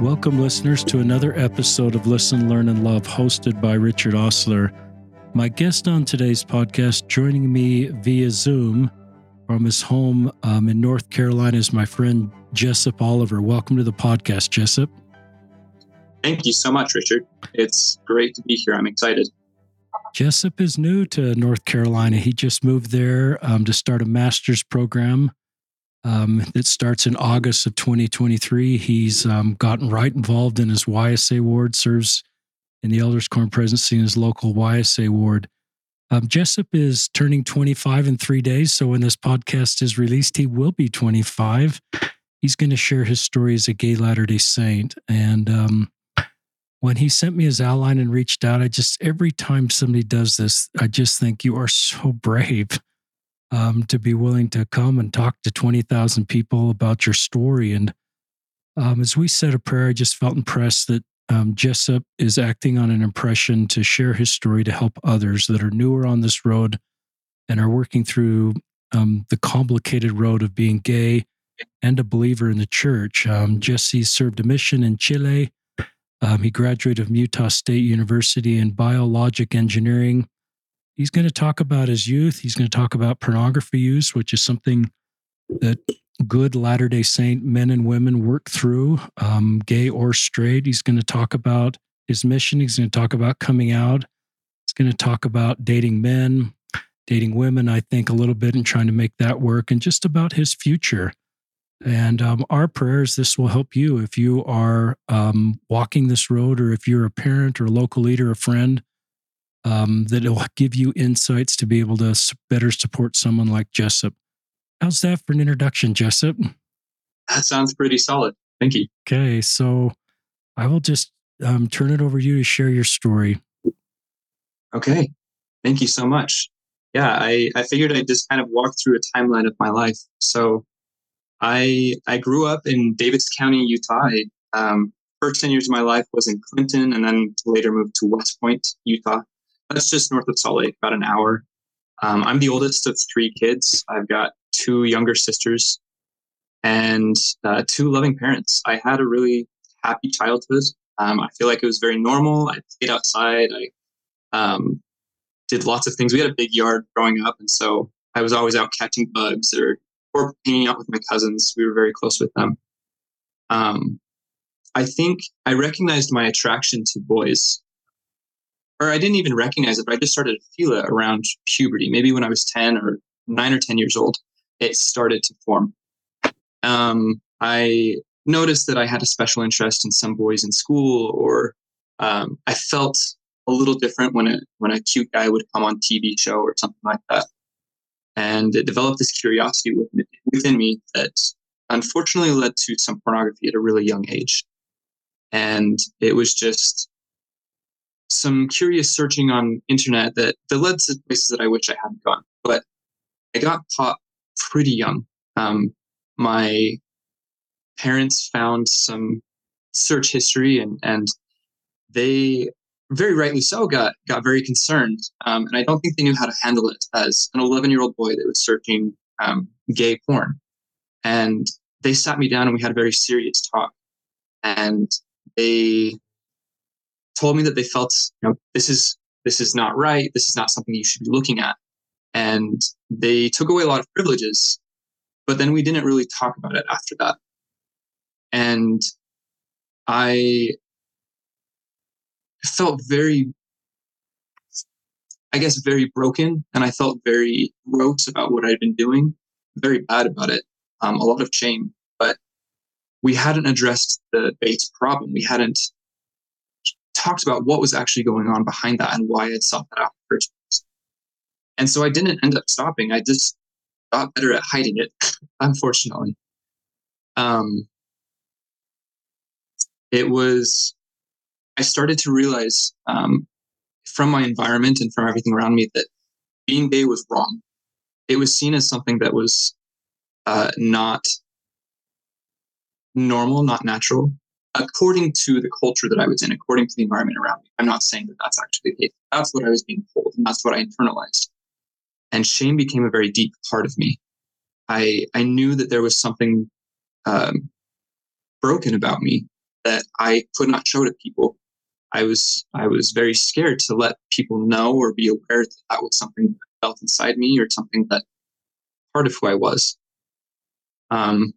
Welcome, listeners, to another episode of Listen, Learn, and Love, hosted by Richard Ostler. My guest on today's podcast, joining me via Zoom from his home um, in North Carolina, is my friend Jessop Oliver. Welcome to the podcast, Jessop. Thank you so much, Richard. It's great to be here. I'm excited. Jessup is new to North Carolina. He just moved there um, to start a master's program um, that starts in August of 2023. He's um, gotten right involved in his YSA ward, serves in the Elders Quorum presidency in his local YSA ward. Um, Jessop is turning 25 in three days. So when this podcast is released, he will be 25. He's going to share his story as a gay Latter day Saint. And um, when he sent me his outline and reached out, I just, every time somebody does this, I just think you are so brave um, to be willing to come and talk to 20,000 people about your story. And um, as we said a prayer, I just felt impressed that um, Jessop is acting on an impression to share his story to help others that are newer on this road and are working through um, the complicated road of being gay and a believer in the church. Um, Jesse served a mission in Chile. Um, he graduated from Utah State University in biologic engineering he's going to talk about his youth. He's going to talk about pornography use, which is something that good Latter day Saint men and women work through, um, gay or straight. He's going to talk about his mission. He's going to talk about coming out. He's going to talk about dating men, dating women, I think, a little bit and trying to make that work, and just about his future. And um, our prayers, this will help you if you are um, walking this road, or if you're a parent or a local leader, a friend um, that will give you insights to be able to better support someone like Jessop. How's that for an introduction, Jessop? That sounds pretty solid. Thank you. Okay, so I will just um, turn it over to you to share your story. Okay, thank you so much. Yeah, I, I figured I'd just kind of walk through a timeline of my life. So I I grew up in Davis County, Utah. I, um, first 10 years of my life was in Clinton and then later moved to West Point, Utah. That's just north of Salt Lake, about an hour. Um, I'm the oldest of three kids. I've got two younger sisters and uh, two loving parents. I had a really happy childhood. Um, I feel like it was very normal. I played outside. I um, did lots of things. We had a big yard growing up, and so I was always out catching bugs or or hanging out with my cousins. We were very close with them. Um, I think I recognized my attraction to boys or I didn't even recognize it, but I just started to feel it around puberty. Maybe when I was 10 or nine or 10 years old, it started to form. Um, I noticed that I had a special interest in some boys in school, or um, I felt a little different when a, when a cute guy would come on TV show or something like that. And it developed this curiosity within, within me that unfortunately led to some pornography at a really young age. And it was just some curious searching on internet that, that led to places that I wish I hadn't gone. But I got caught pretty young. Um, my parents found some search history and, and they very rightly so got got very concerned um, and i don't think they knew how to handle it as an 11 year old boy that was searching um, gay porn and they sat me down and we had a very serious talk and they told me that they felt, you know, this is this is not right. This is not something you should be looking at. And they took away a lot of privileges, but then we didn't really talk about it after that. And I felt very, I guess, very broken. And I felt very gross about what I'd been doing, very bad about it, um, a lot of shame. But we hadn't addressed the base problem. We hadn't talked about what was actually going on behind that and why I sought that out. And so I didn't end up stopping. I just got better at hiding it, unfortunately. Um, it was, I started to realize um, from my environment and from everything around me that being gay was wrong. It was seen as something that was uh, not normal, not natural according to the culture that I was in, according to the environment around me. I'm not saying that that's actually the case. That's what I was being told, and that's what I internalized. And shame became a very deep part of me. I I knew that there was something um, broken about me that I could not show to people. I was I was very scared to let people know or be aware that that was something that felt inside me or something that part of who I was. Um,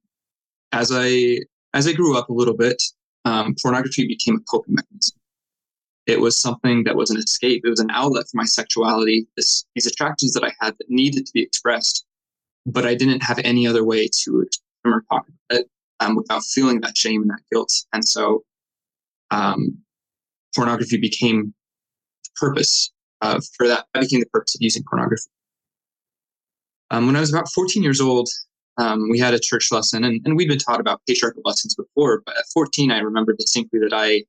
as I as I grew up a little bit, um, pornography became a coping mechanism. It was something that was an escape. It was an outlet for my sexuality. This, these attractions that I had that needed to be expressed, but I didn't have any other way to talk about it um, without feeling that shame and that guilt. And so, um, pornography became the purpose of for that. That became the purpose of using pornography. Um, when I was about 14 years old, um, we had a church lesson, and, and we'd been taught about patriarchal blessings before. But at 14, I remember distinctly that I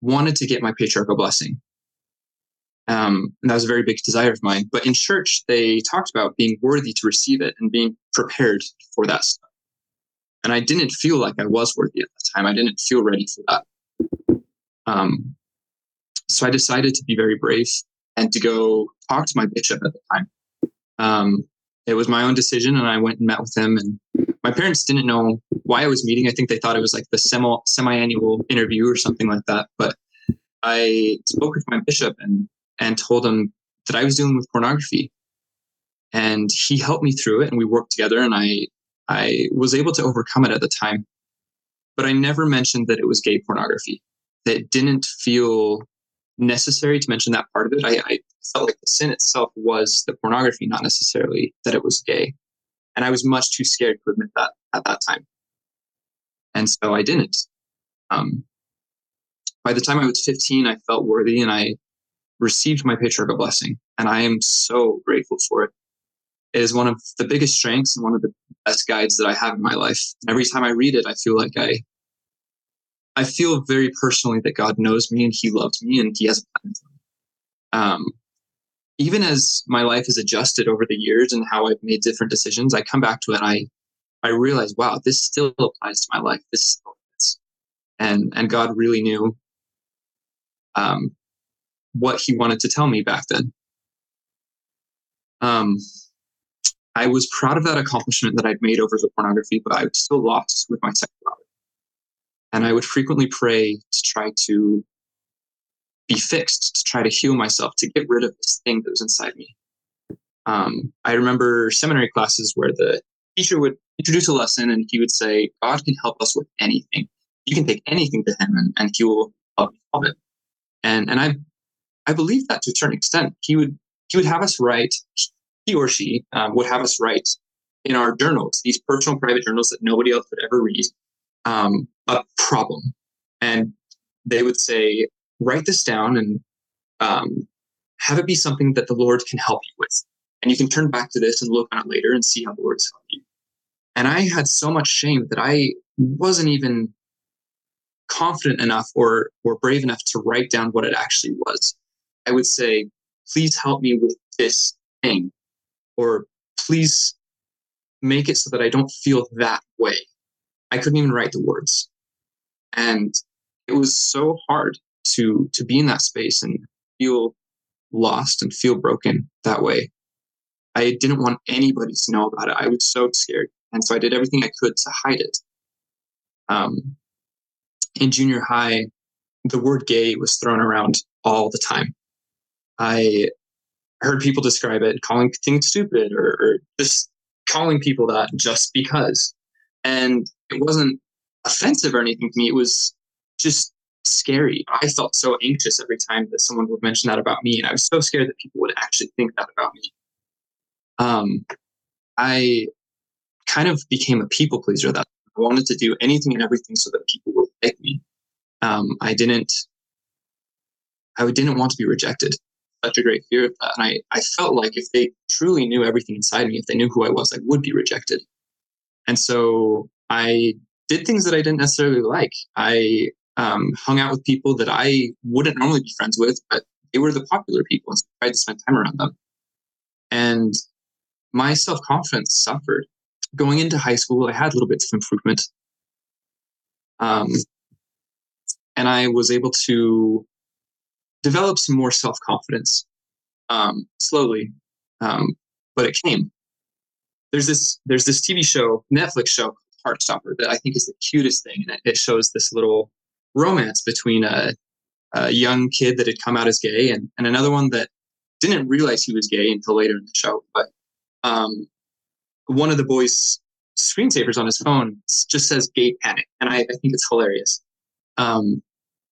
wanted to get my patriarchal blessing. Um, and that was a very big desire of mine. But in church, they talked about being worthy to receive it and being prepared for that stuff. And I didn't feel like I was worthy at the time. I didn't feel ready for that. Um, so I decided to be very brave and to go talk to my bishop at the time. Um, it was my own decision, and I went and met with him. And my parents didn't know why I was meeting. I think they thought it was like the semi semi-annual interview or something like that. But I spoke with my bishop and and told him that I was dealing with pornography, and he helped me through it, and we worked together, and I I was able to overcome it at the time. But I never mentioned that it was gay pornography. That didn't feel necessary to mention that part of it. I, I felt like the sin itself was the pornography, not necessarily that it was gay. And I was much too scared to admit that at that time. And so I didn't. Um, by the time I was 15, I felt worthy and I received my patriarchal blessing. And I am so grateful for it. It is one of the biggest strengths and one of the best guides that I have in my life. Every time I read it, I feel like I I feel very personally that God knows me and He loves me and He has a plan for me. Um, even as my life has adjusted over the years and how I've made different decisions, I come back to it I, I realize, wow, this still applies to my life. This still fits. And, and God really knew um, what he wanted to tell me back then. Um, I was proud of that accomplishment that I'd made over the pornography, but I was still lost with my sexuality. And I would frequently pray to try to be fixed to try to heal myself, to get rid of this thing that was inside me. Um, I remember seminary classes where the teacher would introduce a lesson and he would say, God can help us with anything. You can take anything to him and, and he will help solve it. And, and I, I believe that to a certain extent. He would, he would have us write, he or she um, would have us write in our journals, these personal private journals that nobody else would ever read, um, a problem. And they would say, write this down and um, have it be something that the Lord can help you with. And you can turn back to this and look on it later and see how the Lord's helped you. And I had so much shame that I wasn't even confident enough or or brave enough to write down what it actually was. I would say, please help me with this thing, or please make it so that I don't feel that way. I couldn't even write the words. And it was so hard to to be in that space and feel lost and feel broken that way. I didn't want anybody to know about it. I was so scared, and so I did everything I could to hide it. Um, in junior high, the word "gay" was thrown around all the time. I heard people describe it, calling things stupid, or, or just calling people that just because, and it wasn't offensive or anything to me. It was just scary. I felt so anxious every time that someone would mention that about me, and I was so scared that people would actually think that about me. Um, I kind of became a people pleaser. That I wanted to do anything and everything so that people would like me. Um, I didn't. I didn't want to be rejected. Such a great fear of that, and I, I felt like if they truly knew everything inside me, if they knew who I was, I would be rejected. And so I did things that I didn't necessarily like. I um, hung out with people that I wouldn't normally be friends with, but they were the popular people, and so I tried to spend time around them. And my self confidence suffered. Going into high school, I had little bits of improvement. Um, and I was able to develop some more self confidence um, slowly, um, but it came. There's this there's this TV show, Netflix show, Heartstopper, that I think is the cutest thing, and it shows this little romance between a, a young kid that had come out as gay and, and another one that didn't realize he was gay until later in the show. But um, one of the boys' screensavers on his phone just says "gay panic," and I, I think it's hilarious. Um,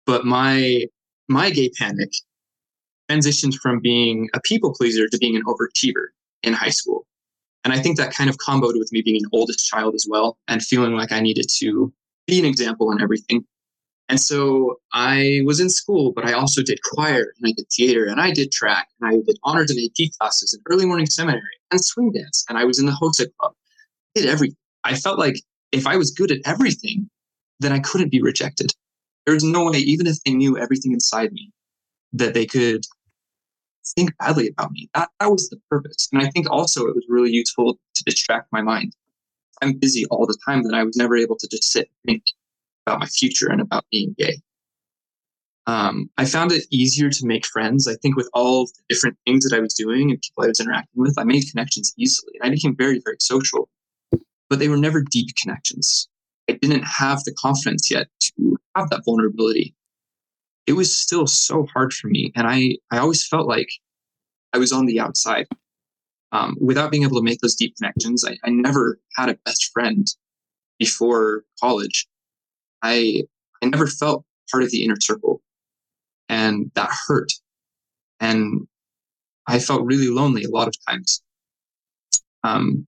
but my my gay panic transitioned from being a people pleaser to being an overachiever in high school. And I think that kind of comboed with me being an oldest child as well and feeling like I needed to be an example in everything. And so I was in school, but I also did choir and I did theater and I did track and I did honors and AP classes and early morning seminary and swing dance. And I was in the HOSA club. I did everything. I felt like if I was good at everything, then I couldn't be rejected. There's no way, even if they knew everything inside me, that they could think badly about me. That, that was the purpose. And I think also it was really useful to distract my mind. I'm busy all the time that I was never able to just sit and think about my future and about being gay. Um, I found it easier to make friends. I think with all the different things that I was doing and people I was interacting with, I made connections easily. And I became very, very social, but they were never deep connections. I didn't have the confidence yet to have that vulnerability. It was still so hard for me. And I, I always felt like I was on the outside. Um, without being able to make those deep connections, I, I never had a best friend before college. I I never felt part of the inner circle. And that hurt. And I felt really lonely a lot of times. Um,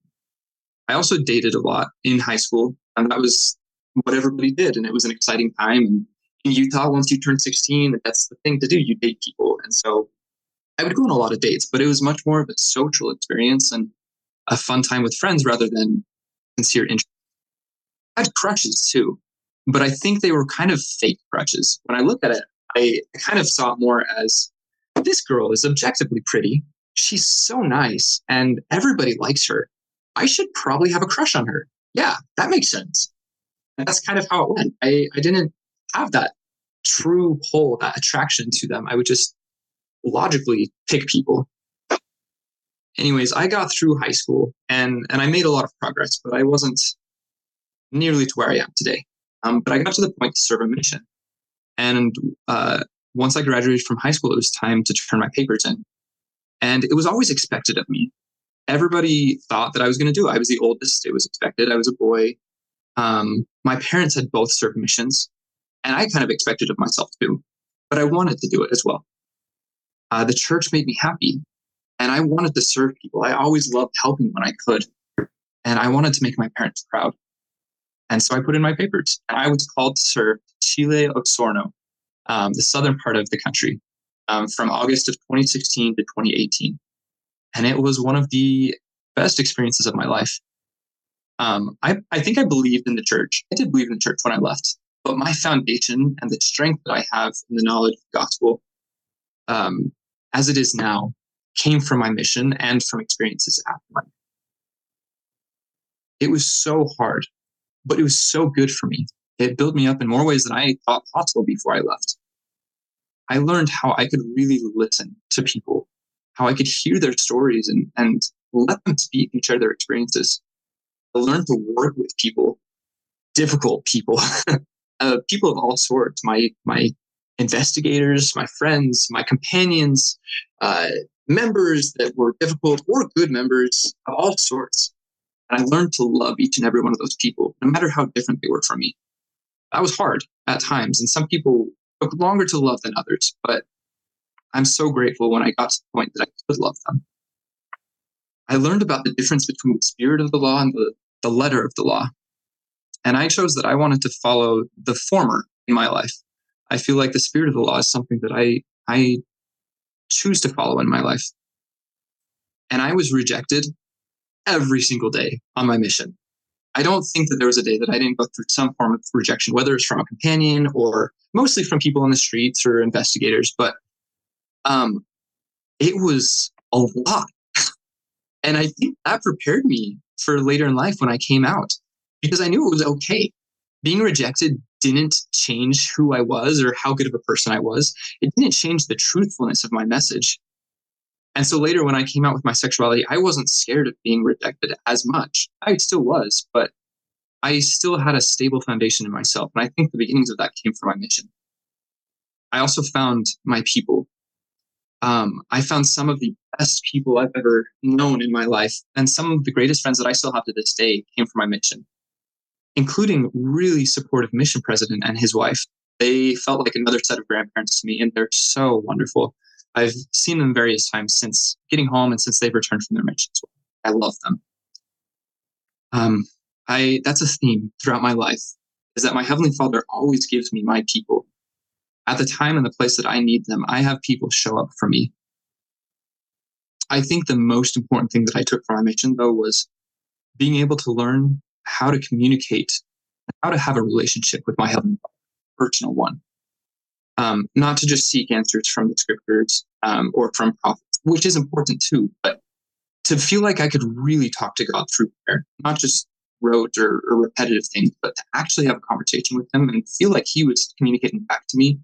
I also dated a lot in high school, and that was what everybody did. And it was an exciting time. In Utah, once you turn 16, that's the thing to do. You date people. And so I would go on a lot of dates, but it was much more of a social experience and a fun time with friends rather than sincere interest. I had crushes too but I think they were kind of fake crushes. When I look at it, I kind of saw it more as this girl is objectively pretty. She's so nice and everybody likes her. I should probably have a crush on her. Yeah, that makes sense. And that's kind of how it went. I, I didn't have that true pull, that attraction to them. I would just logically pick people. Anyways, I got through high school and, and I made a lot of progress, but I wasn't nearly to where I am today. Um, but I got to the point to serve a mission. And uh, once I graduated from high school, it was time to turn my papers in. And it was always expected of me. Everybody thought that I was going to do it. I was the oldest. It was expected. I was a boy. Um, my parents had both served missions, and I kind of expected of myself too. But I wanted to do it as well. Uh, the church made me happy, and I wanted to serve people. I always loved helping when I could, and I wanted to make my parents proud. And so I put in my papers. And I was called to serve Chile Osorno, um, the southern part of the country, um, from August of 2016 to 2018. And it was one of the best experiences of my life. Um, I, I think I believed in the church. I did believe in the church when I left, but my foundation and the strength that I have in the knowledge of the gospel, um, as it is now, came from my mission and from experiences after my. It was so hard but it was so good for me. It built me up in more ways than I thought possible before I left. I learned how I could really listen to people, how I could hear their stories and, and let them speak and share their experiences. I learned to work with people, difficult people, uh, people of all sorts, my, my investigators, my friends, my companions, uh, members that were difficult or good members of all sorts. And I learned to love each and every one of those people, no matter how different they were from me. That was hard at times, and some people took longer to love than others, but I'm so grateful when I got to the point that I could love them. I learned about the difference between the spirit of the law and the, the letter of the law. And I chose that I wanted to follow the former in my life. I feel like the spirit of the law is something that I, I choose to follow in my life. And I was rejected every single day on my mission. I don't think that there was a day that I didn't go through some form of rejection, whether it's from a companion or mostly from people in the streets or investigators. But um, it was a lot. and I think that prepared me for later in life when I came out because I knew it was okay. Being rejected didn't change who I was or how good of a person I was. It didn't change the truthfulness of my message. And so later, when I came out with my sexuality, I wasn't scared of being rejected as much. I still was, but I still had a stable foundation in myself. And I think the beginnings of that came from my mission. I also found my people. Um, I found some of the best people I've ever known in my life. And some of the greatest friends that I still have to this day came from my mission, including really supportive mission president and his wife. They felt like another set of grandparents to me, and they're so wonderful. I've seen them various times since getting home and since they've returned from their missions. I love them. Um, I that's a theme throughout my life is that my heavenly Father always gives me my people. At the time and the place that I need them, I have people show up for me. I think the most important thing that I took from my mission though was being able to learn how to communicate, how to have a relationship with my heavenly Father, personal one. Um, not to just seek answers from the scriptures um, or from prophets, which is important too, but to feel like I could really talk to God through prayer, not just rote or, or repetitive things, but to actually have a conversation with him and feel like he was communicating back to me,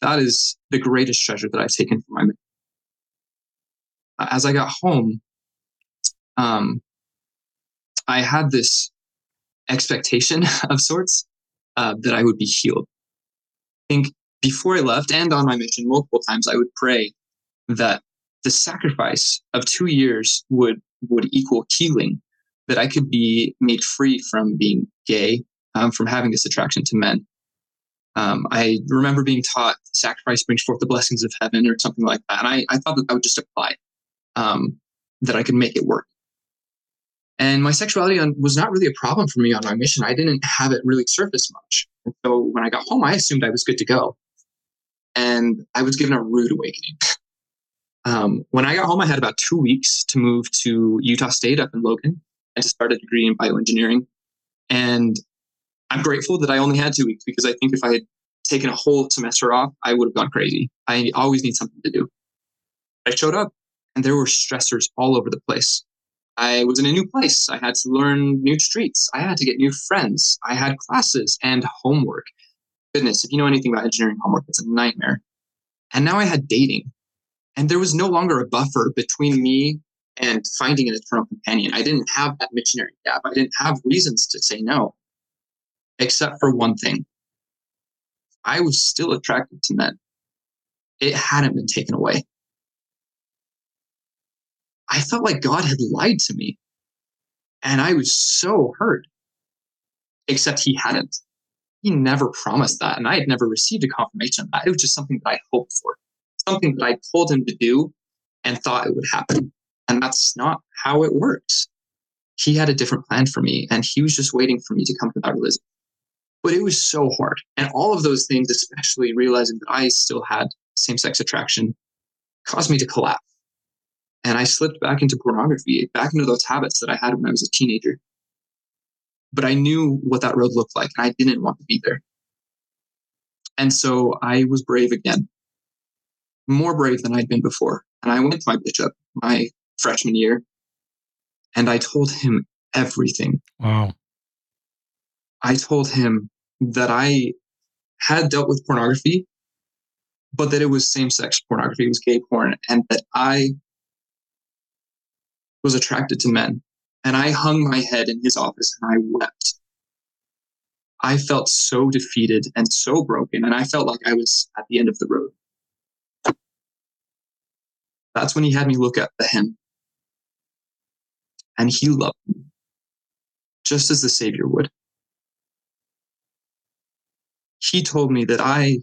that is the greatest treasure that I've taken from my. As I got home, um, I had this expectation of sorts uh, that I would be healed. I think before I left and on my mission, multiple times I would pray that the sacrifice of two years would would equal healing that I could be made free from being gay, um, from having this attraction to men. Um, I remember being taught sacrifice brings forth the blessings of heaven or something like that. And I, I thought that I would just apply, um, that I could make it work. And my sexuality on, was not really a problem for me on my mission. I didn't have it really surface much. And so when I got home, I assumed I was good to go. And I was given a rude awakening. um, when I got home, I had about two weeks to move to Utah State up in Logan and to start a degree in bioengineering. And I'm grateful that I only had two weeks because I think if I had taken a whole semester off, I would have gone crazy. I always need something to do. I showed up and there were stressors all over the place. I was in a new place. I had to learn new streets. I had to get new friends. I had classes and homework. Goodness, if you know anything about engineering homework, it's a nightmare. And now I had dating. And there was no longer a buffer between me and finding an eternal companion. I didn't have that missionary gap. I didn't have reasons to say no, except for one thing. I was still attracted to men. It hadn't been taken away. I felt like God had lied to me. And I was so hurt. Except he hadn't. He never promised that. And I had never received a confirmation of that. It was just something that I hoped for, something that I told him to do and thought it would happen. And that's not how it works. He had a different plan for me, and he was just waiting for me to come to that realization. But it was so hard. And all of those things, especially realizing that I still had same sex attraction, caused me to collapse. And I slipped back into pornography, back into those habits that I had when I was a teenager. But I knew what that road looked like, and I didn't want to be there. And so I was brave again, more brave than I'd been before. And I went to my bishop, my freshman year. And I told him everything. Wow. I told him that I had dealt with pornography, but that it was same sex pornography, it was gay porn, and that I was attracted to men. And I hung my head in his office and I wept. I felt so defeated and so broken, and I felt like I was at the end of the road. That's when he had me look at the hymn and he loved me just as the Savior would. He told me that I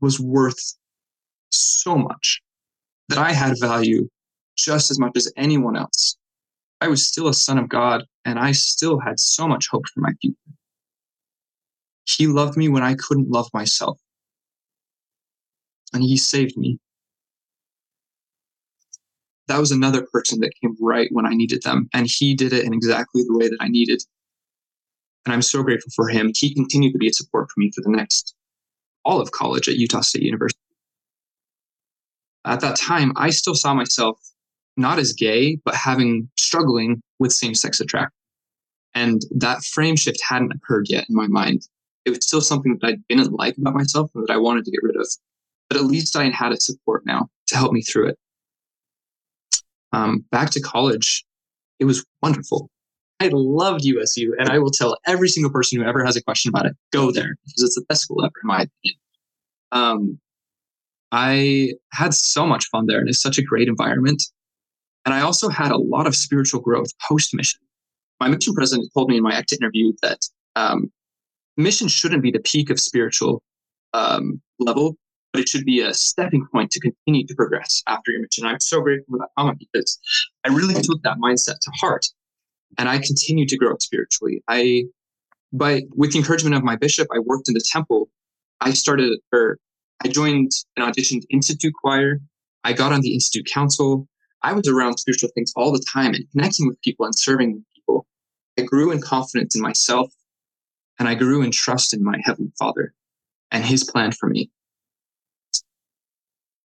was worth so much, that I had value just as much as anyone else. I was still a son of God, and I still had so much hope for my future. He loved me when I couldn't love myself, and He saved me that was another person that came right when I needed them. And he did it in exactly the way that I needed. And I'm so grateful for him. He continued to be a support for me for the next all of college at Utah State University. At that time, I still saw myself not as gay, but having struggling with same sex attraction. And that frame shift hadn't occurred yet in my mind. It was still something that I didn't like about myself and that I wanted to get rid of. But at least I had a support now to help me through it um, back to college, it was wonderful. I loved USU, and I will tell every single person who ever has a question about it, go there because it's the best school ever, in my opinion. Um, I had so much fun there, and it's such a great environment. And I also had a lot of spiritual growth post mission. My mission president told me in my exit interview that um, mission shouldn't be the peak of spiritual um, level, but it should be a stepping point to continue to progress after your mission. I'm so grateful for that comment because I really took that mindset to heart and I continued to grow spiritually. I, by with the encouragement of my bishop, I worked in the temple. I started, or I joined and auditioned Institute Choir. I got on the Institute Council. I was around spiritual things all the time and connecting with people and serving people. I grew in confidence in myself and I grew in trust in my Heavenly Father and His plan for me.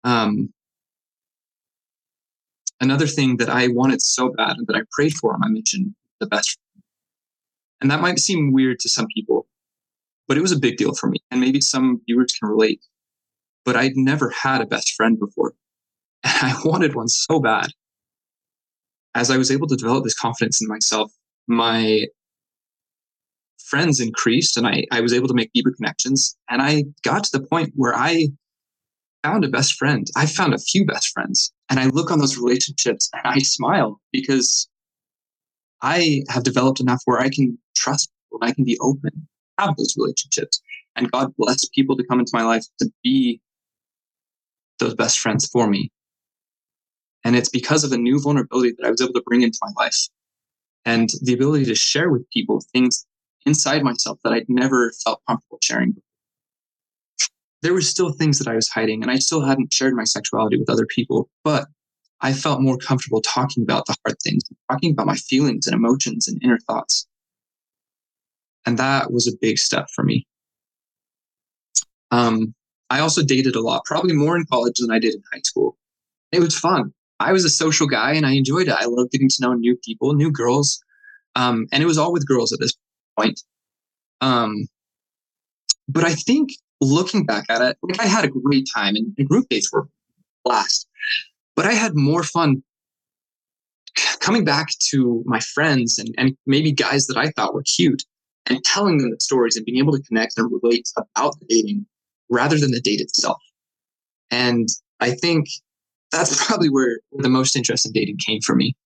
Um, another thing that I wanted so bad and that I prayed for on my mission, the best. Friend. And that might seem weird to some people, but it was a big deal for me. And maybe some viewers can relate. But I'd never had a best friend before. And I wanted one so bad. As I was able to develop this confidence in myself, my friends increased and I, I was able to make deeper connections. And I got to the point where I found a best friend. I found a few best friends. And I look on those relationships and I smile because I have developed enough where I can trust people and I can be open, have those relationships. And God bless people to come into my life to be those best friends for me. And it's because of a new vulnerability that I was able to bring into my life and the ability to share with people things inside myself that I'd never felt comfortable sharing there were still things that I was hiding, and I still hadn't shared my sexuality with other people, but I felt more comfortable talking about the hard things, talking about my feelings and emotions and inner thoughts. And that was a big step for me. Um, I also dated a lot, probably more in college than I did in high school. It was fun. I was a social guy and I enjoyed it. I loved getting to know new people, new girls. Um, and it was all with girls at this point. Um, but I think looking back at it, like I had a great time and, and group dates were blast. But I had more fun coming back to my friends and, and maybe guys that I thought were cute and telling them the stories and being able to connect and relate about the dating rather than the date itself. And I think that's probably where the most interest in dating came for me.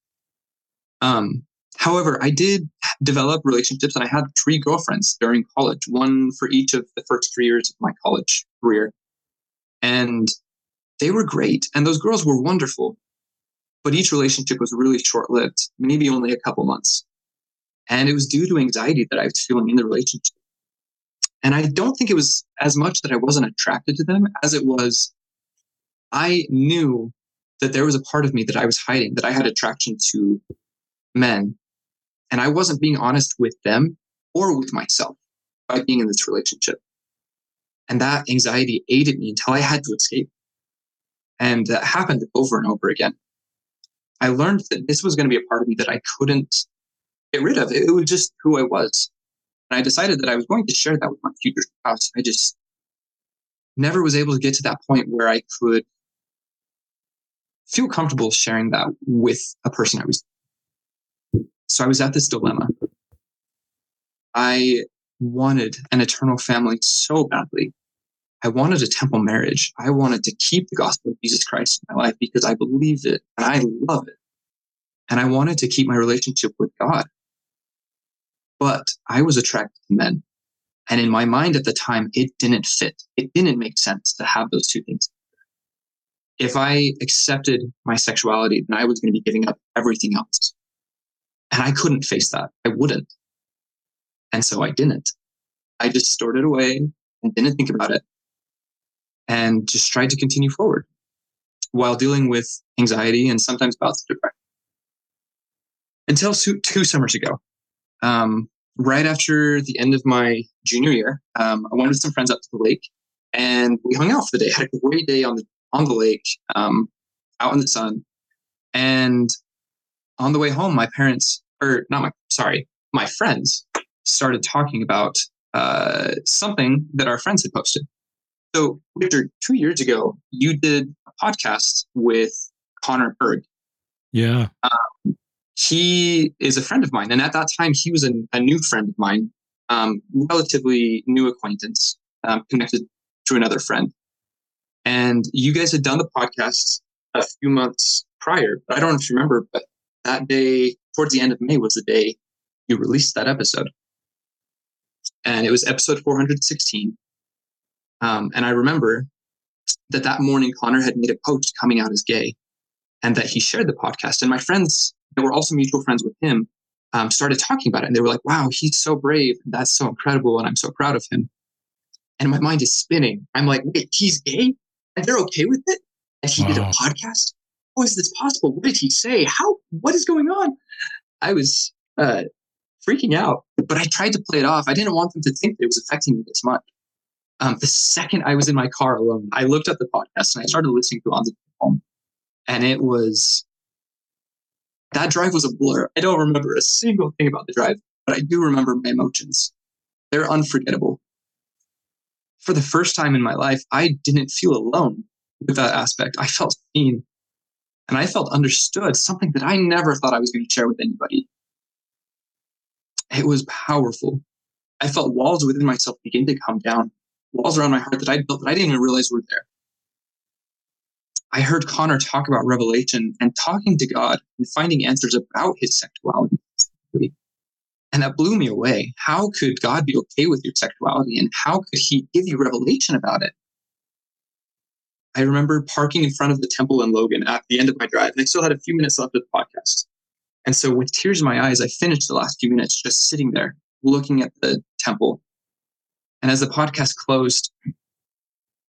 Um, However, I did develop relationships and I had three girlfriends during college, one for each of the first three years of my college career. And they were great. And those girls were wonderful. But each relationship was really short lived, maybe only a couple months. And it was due to anxiety that I was feeling in the relationship. And I don't think it was as much that I wasn't attracted to them as it was I knew that there was a part of me that I was hiding, that I had attraction to men and I wasn't being honest with them or with myself by being in this relationship. And that anxiety aided me until I had to escape. And that happened over and over again. I learned that this was going to be a part of me that I couldn't get rid of. It was just who I was. And I decided that I was going to share that with my future spouse. I just never was able to get to that point where I could feel comfortable sharing that with a person I was so I was at this dilemma. I wanted an eternal family so badly. I wanted a temple marriage. I wanted to keep the gospel of Jesus Christ in my life because I believe it and I love it. And I wanted to keep my relationship with God. But I was attracted to men. And in my mind at the time, it didn't fit. It didn't make sense to have those two things. If I accepted my sexuality, then I was going to be giving up everything else. And I couldn't face that. I wouldn't. And so I didn't. I just stored it away and didn't think about it and just tried to continue forward while dealing with anxiety and sometimes bouts of depression. Until two summers ago, um, right after the end of my junior year, um, I went with some friends up to the lake and we hung out for the day. Had a great day on the on the lake, um, out in the sun. And on the way home, my parents, or not my, sorry, my friends started talking about uh, something that our friends had posted. So, Richard, two years ago, you did a podcast with Connor Berg. Yeah. Um, he is a friend of mine. And at that time, he was a, a new friend of mine, um, relatively new acquaintance, um, connected to another friend. And you guys had done the podcast a few months prior, I don't know if you remember, but that day, towards the end of May, was the day you released that episode. And it was episode 416. Um, and I remember that that morning, Connor had made a post coming out as gay and that he shared the podcast. And my friends that were also mutual friends with him um, started talking about it. And they were like, wow, he's so brave. That's so incredible. And I'm so proud of him. And my mind is spinning. I'm like, wait, he's gay? And they're okay with it? And he wow. did a podcast? How is this possible? What did he say? How, what is going on? I was uh, freaking out, but I tried to play it off. I didn't want them to think that it was affecting me this much. Um, the second I was in my car alone, I looked at the podcast and I started listening to it on the phone. And it was that drive was a blur. I don't remember a single thing about the drive, but I do remember my emotions. They're unforgettable. For the first time in my life, I didn't feel alone with that aspect. I felt seen and I felt understood, something that I never thought I was going to share with anybody. It was powerful. I felt walls within myself begin to come down, walls around my heart that I built that I didn't even realize were there. I heard Connor talk about revelation and talking to God and finding answers about his sexuality. And that blew me away. How could God be okay with your sexuality? And how could he give you revelation about it? I remember parking in front of the temple in Logan at the end of my drive, and I still had a few minutes left of the podcast. And so, with tears in my eyes, I finished the last few minutes just sitting there looking at the temple. And as the podcast closed,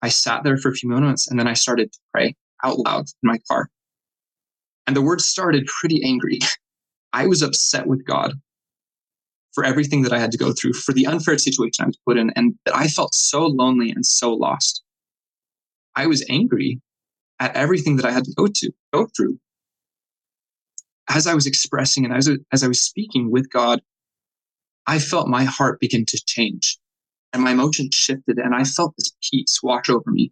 I sat there for a few moments and then I started to pray out loud in my car. And the words started pretty angry. I was upset with God for everything that I had to go through, for the unfair situation I was put in, and that I felt so lonely and so lost. I was angry at everything that I had to go to go through. As I was expressing and as, as I was speaking with God, I felt my heart begin to change and my emotions shifted and I felt this peace wash over me.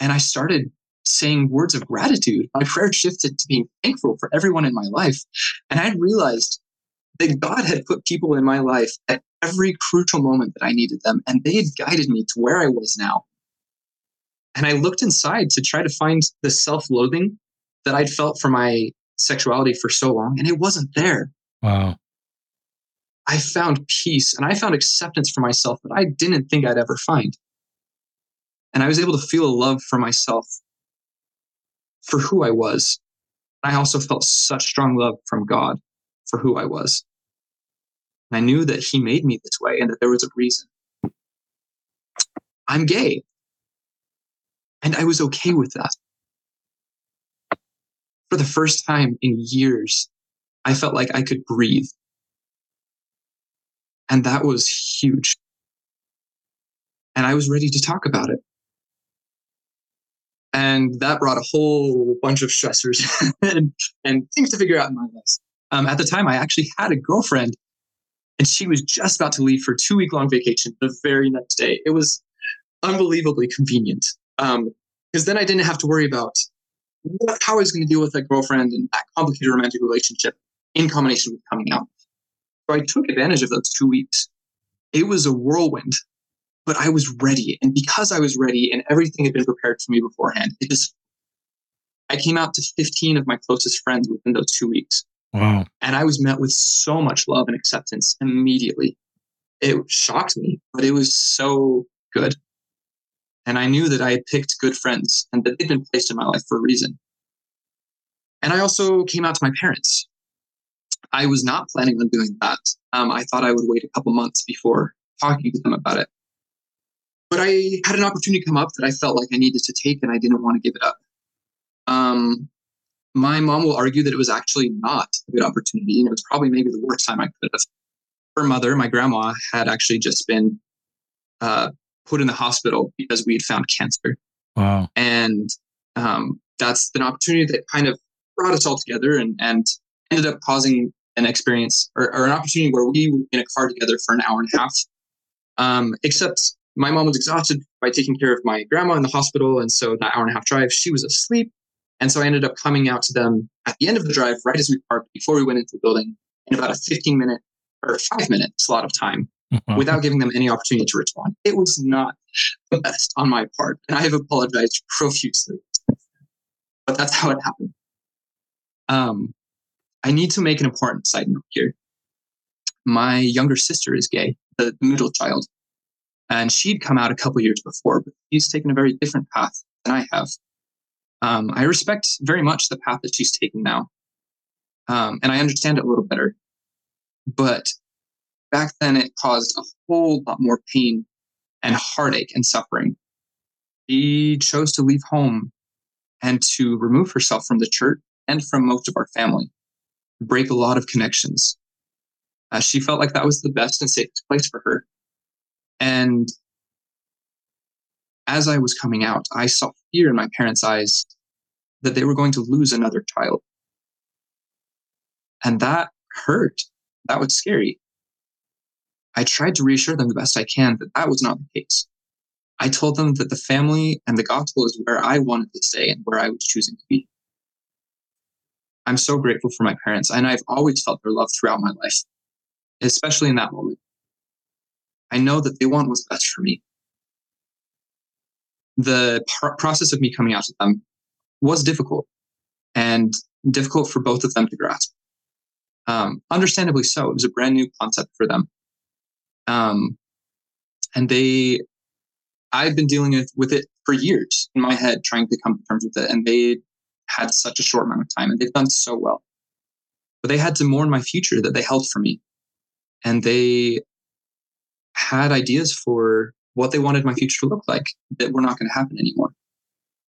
And I started saying words of gratitude. My prayer shifted to being thankful for everyone in my life. And I realized that God had put people in my life at every crucial moment that I needed them, and they had guided me to where I was now. And I looked inside to try to find the self loathing that I'd felt for my sexuality for so long, and it wasn't there. Wow. I found peace and I found acceptance for myself that I didn't think I'd ever find. And I was able to feel a love for myself for who I was. I also felt such strong love from God for who I was. I knew that He made me this way and that there was a reason. I'm gay. And I was okay with that. For the first time in years, I felt like I could breathe and that was huge. And I was ready to talk about it. And that brought a whole bunch of stressors and, and things to figure out in my life. Um, at the time, I actually had a girlfriend, and she was just about to leave for two week long vacation the very next day. It was unbelievably convenient because um, then I didn't have to worry about what, how I was going to deal with a girlfriend and that complicated romantic relationship in combination with coming out. So I took advantage of those two weeks. It was a whirlwind, but I was ready. And because I was ready and everything had been prepared for me beforehand, it just, I came out to 15 of my closest friends within those two weeks. Wow. And I was met with so much love and acceptance immediately. It shocked me, but it was so good. And I knew that I had picked good friends and that they'd been placed in my life for a reason. And I also came out to my parents. I was not planning on doing that. Um, I thought I would wait a couple months before talking to them about it. But I had an opportunity come up that I felt like I needed to take and I didn't want to give it up. Um, my mom will argue that it was actually not a good opportunity. You know, it's probably maybe the worst time I could have. Her mother, my grandma, had actually just been uh, put in the hospital because we had found cancer. Wow. And um, that's an opportunity that kind of brought us all together and, and ended up causing an experience or, or, an opportunity where we were in a car together for an hour and a half. Um, except my mom was exhausted by taking care of my grandma in the hospital. And so that hour and a half drive, she was asleep. And so I ended up coming out to them at the end of the drive, right as we parked, before we went into the building, in about a 15 minute or five minute slot of time without giving them any opportunity to respond. It was not the best on my part. And I have apologized profusely. But that's how it happened. Um, I need to make an important side note here. My younger sister is gay, the middle child. And she'd come out a couple years before, but she's taken a very different path than I have. Um, I respect very much the path that she's taking now. Um, and I understand it a little better. But back then, it caused a whole lot more pain and heartache and suffering. She chose to leave home and to remove herself from the church and from most of our family, break a lot of connections. Uh, she felt like that was the best and safest place for her. And as I was coming out, I saw fear in my parents' eyes that they were going to lose another child. And that hurt. That was scary. I tried to reassure them the best I can that that was not the case. I told them that the family and the gospel is where I wanted to stay and where I was choosing to be. I'm so grateful for my parents, and I've always felt their love throughout my life, especially in that moment. I know that they want what's best for me. The pr- process of me coming out to them was difficult and difficult for both of them to grasp. Um, understandably so. It was a brand new concept for them. Um, and they, I've been dealing with, with it for years in my head, trying to come to terms with it. And they had such a short amount of time and they've done so well. But they had to mourn my future that they held for me. And they had ideas for what they wanted my future to look like that were not going to happen anymore.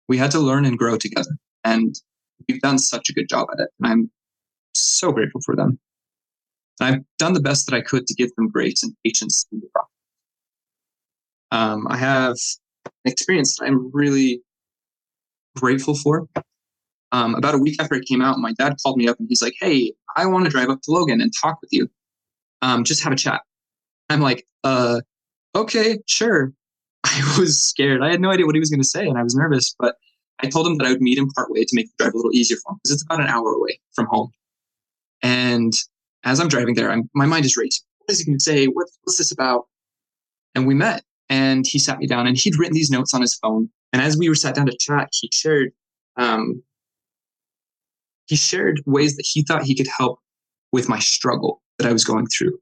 We had to learn and grow together. And we've done such a good job at it. And I'm so grateful for them. And I've done the best that I could to give them grace and patience. Um, I have an experience that I'm really grateful for. Um, about a week after it came out, my dad called me up and he's like, Hey, I want to drive up to Logan and talk with you. Um, just have a chat. I'm like, uh, okay, sure. I was scared. I had no idea what he was going to say and I was nervous, but I told him that I would meet him partway to make the drive a little easier for him because it's about an hour away from home. And as I'm driving there, I'm, my mind is racing. What is he going to say? What, what's this about? And we met and he sat me down and he'd written these notes on his phone. And as we were sat down to chat, he shared, um, he shared ways that he thought he could help with my struggle that I was going through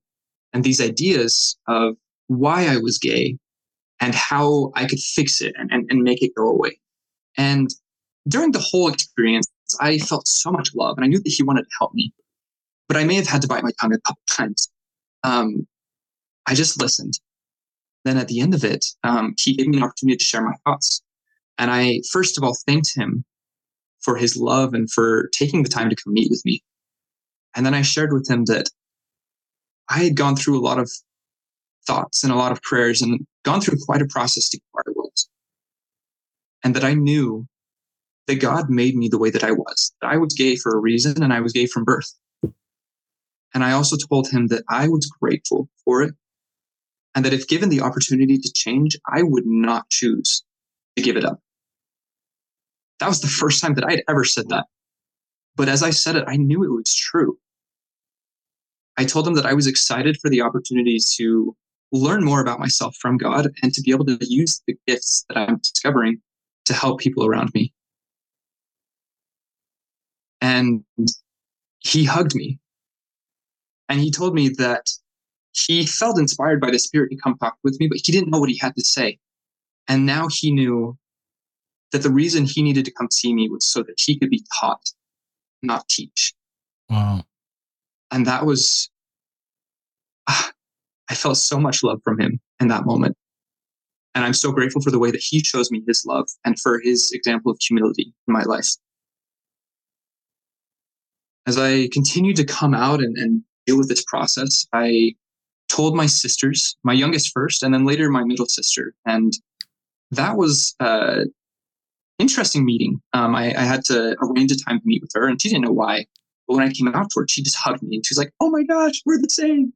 and these ideas of why I was gay and how I could fix it and, and, and make it go away. And during the whole experience, I felt so much love and I knew that he wanted to help me but I may have had to bite my tongue a couple times. Um, I just listened. Then at the end of it, um, he gave me an opportunity to share my thoughts. And I, first of all, thanked him for his love and for taking the time to come meet with me. And then I shared with him that I had gone through a lot of thoughts and a lot of prayers and gone through quite a process to where I was. And that I knew that God made me the way that I was, that I was gay for a reason and I was gay from birth. And I also told him that I was grateful for it and that if given the opportunity to change, I would not choose to give it up. That was the first time that I'd ever said that. But as I said it, I knew it was true. I told him that I was excited for the opportunity to learn more about myself from God and to be able to use the gifts that I'm discovering to help people around me. And he hugged me and he told me that he felt inspired by the spirit to come talk with me, but he didn't know what he had to say. And now he knew that the reason he needed to come see me was so that he could be taught, not teach. Wow. And that was, ah, I felt so much love from him in that moment. And I'm so grateful for the way that he shows me his love and for his example of humility in my life. As I continued to come out and, and deal with this process, I told my sisters, my youngest first, and then later my middle sister. And that was an interesting meeting. Um, I, I, had to arrange a time to meet with her, and she didn't know why. But when I came out to her, she just hugged me and she was like, Oh my gosh, we're the same.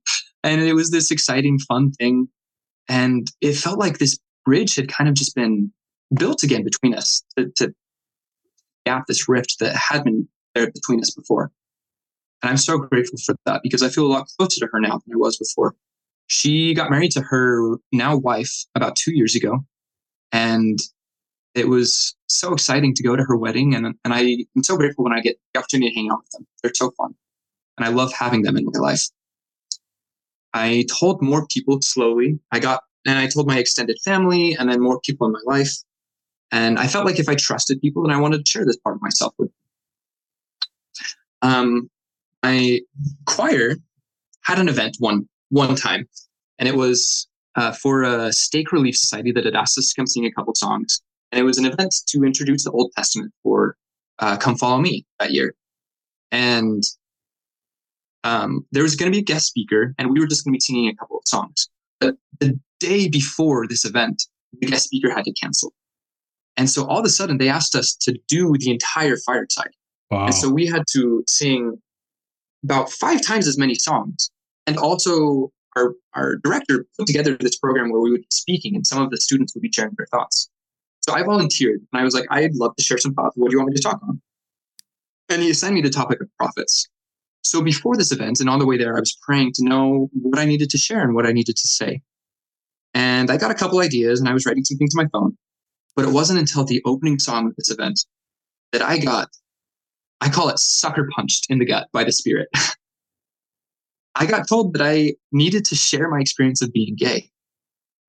And it was this exciting, fun thing. And it felt like this bridge had kind of just been built again between us to, to gap, this rift that had been there between us before. And I'm so grateful for that because I feel a lot closer to her now than I was before. She got married to her now wife about two years ago. And it was so exciting to go to her wedding. And, and I am so grateful when I get the opportunity to hang out with them. They're so fun. And I love having them in my life. I told more people slowly. I got, and I told my extended family and then more people in my life. And I felt like if I trusted people, then I wanted to share this part of myself with them. Um, my choir had an event one one time, and it was uh, for a stake relief society that had asked us to come sing a couple songs, and it was an event to introduce the Old Testament for uh, "Come Follow Me" that year, and um, there was going to be a guest speaker, and we were just going to be singing a couple of songs. But the day before this event, the guest speaker had to cancel, and so all of a sudden they asked us to do the entire fireside. Wow. And so we had to sing about five times as many songs. And also, our, our director put together this program where we would be speaking and some of the students would be sharing their thoughts. So I volunteered and I was like, I'd love to share some thoughts. What do you want me to talk on? And he assigned me the topic of prophets. So before this event and on the way there, I was praying to know what I needed to share and what I needed to say. And I got a couple ideas and I was writing some things on my phone. But it wasn't until the opening song of this event that I got I call it sucker punched in the gut by the spirit. I got told that I needed to share my experience of being gay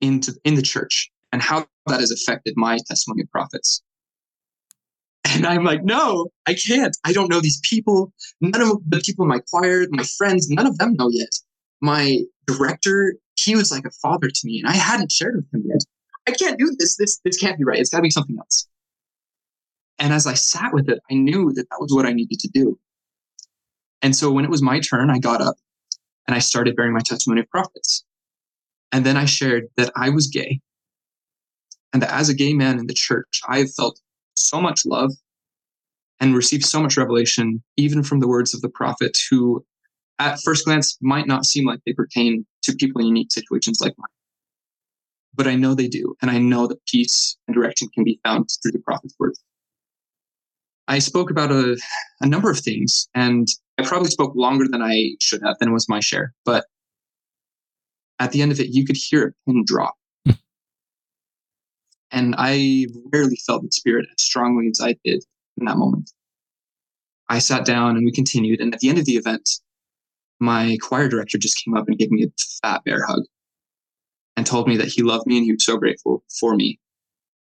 into in the church and how that has affected my testimony of prophets. And I'm like, no, I can't. I don't know these people. None of the people in my choir, my friends, none of them know yet. My director, he was like a father to me, and I hadn't shared with him yet. I can't do this. This this can't be right. It's got to be something else. And as I sat with it, I knew that that was what I needed to do. And so when it was my turn, I got up and I started bearing my testimony of prophets. And then I shared that I was gay and that as a gay man in the church, I felt so much love and received so much revelation, even from the words of the prophet, who at first glance might not seem like they pertain to people in unique situations like mine. But I know they do. And I know that peace and direction can be found through the prophet's words. I spoke about a, a number of things, and I probably spoke longer than I should have, than was my share. But at the end of it, you could hear a pin drop. And I rarely felt the spirit as strongly as I did in that moment. I sat down and we continued. And at the end of the event, my choir director just came up and gave me a fat bear hug and told me that he loved me and he was so grateful for me.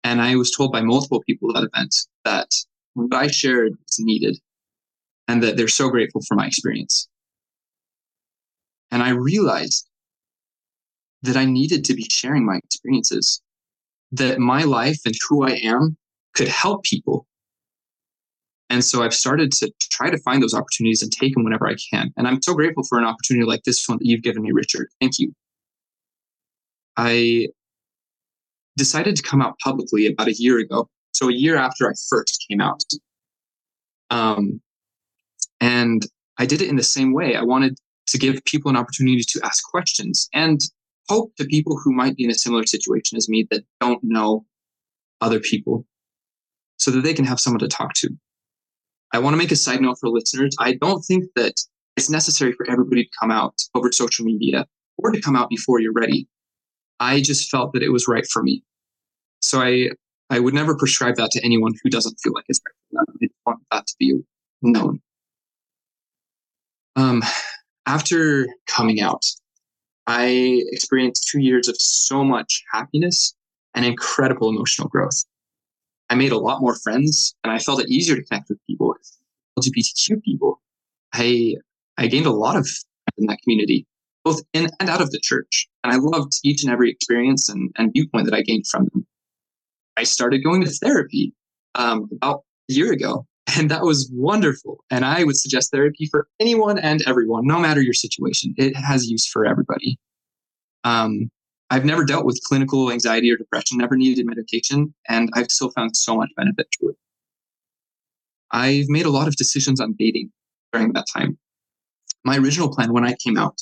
And I was told by multiple people at that event that what I shared is needed and that they're so grateful for my experience. And I realized that I needed to be sharing my experiences, that my life and who I am could help people. And so I've started to try to find those opportunities and take them whenever I can. And I'm so grateful for an opportunity like this one that you've given me, Richard. Thank you. I decided to come out publicly about a year ago so a year after I first came out. Um, and I did it in the same way. I wanted to give people an opportunity to ask questions and hope to people who might be in a similar situation as me that don't know other people so that they can have someone to talk to. I want to make a side note for listeners. I don't think that it's necessary for everybody to come out over social media or to come out before you're ready. I just felt that it was right for me. So I I would never prescribe that to anyone who doesn't feel like it's right for them. I want that to be known. Um, after coming out, I experienced two years of so much happiness and incredible emotional growth. I made a lot more friends and I felt it easier to connect with people, LGBTQ people. I, I gained a lot of in that community, both in and out of the church. And I loved each and every experience and, and viewpoint that I gained from them. I started going to therapy um, about a year ago, and that was wonderful. And I would suggest therapy for anyone and everyone, no matter your situation. It has use for everybody. Um, I've never dealt with clinical anxiety or depression, never needed medication, and I've still found so much benefit to it. I've made a lot of decisions on dating during that time. My original plan when I came out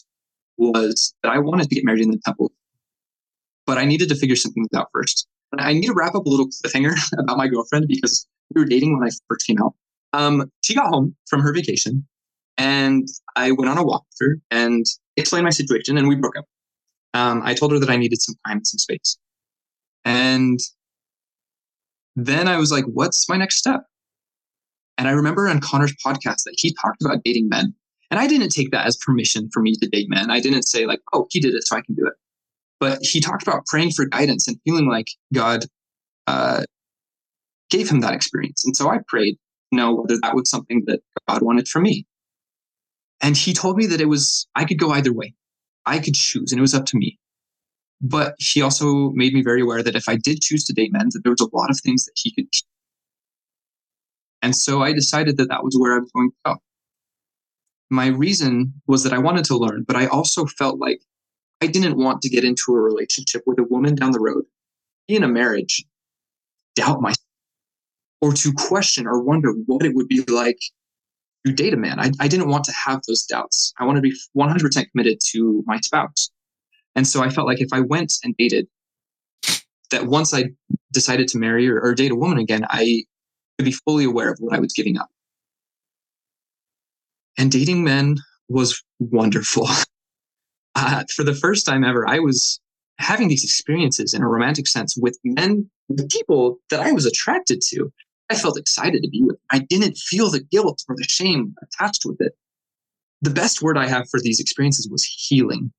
was that I wanted to get married in the temple, but I needed to figure some things out first. I need to wrap up a little cliffhanger about my girlfriend because we were dating when I first came out. Um, she got home from her vacation and I went on a walk with her and explained my situation and we broke up. Um, I told her that I needed some time, and some space. And then I was like, what's my next step? And I remember on Connor's podcast that he talked about dating men. And I didn't take that as permission for me to date men. I didn't say, like, oh, he did it, so I can do it. But he talked about praying for guidance and feeling like God uh, gave him that experience. And so I prayed, you know, whether that was something that God wanted for me. And he told me that it was, I could go either way. I could choose, and it was up to me. But he also made me very aware that if I did choose to date men, that there was a lot of things that he could. And so I decided that that was where I was going to go. My reason was that I wanted to learn, but I also felt like I didn't want to get into a relationship with a woman down the road, be in a marriage, doubt myself, or to question or wonder what it would be like to date a man. I, I didn't want to have those doubts. I wanted to be 100% committed to my spouse. And so I felt like if I went and dated, that once I decided to marry or, or date a woman again, I could be fully aware of what I was giving up. And dating men was wonderful. Uh, for the first time ever, I was having these experiences in a romantic sense with men, with people that I was attracted to. I felt excited to be with. I didn't feel the guilt or the shame attached with it. The best word I have for these experiences was healing.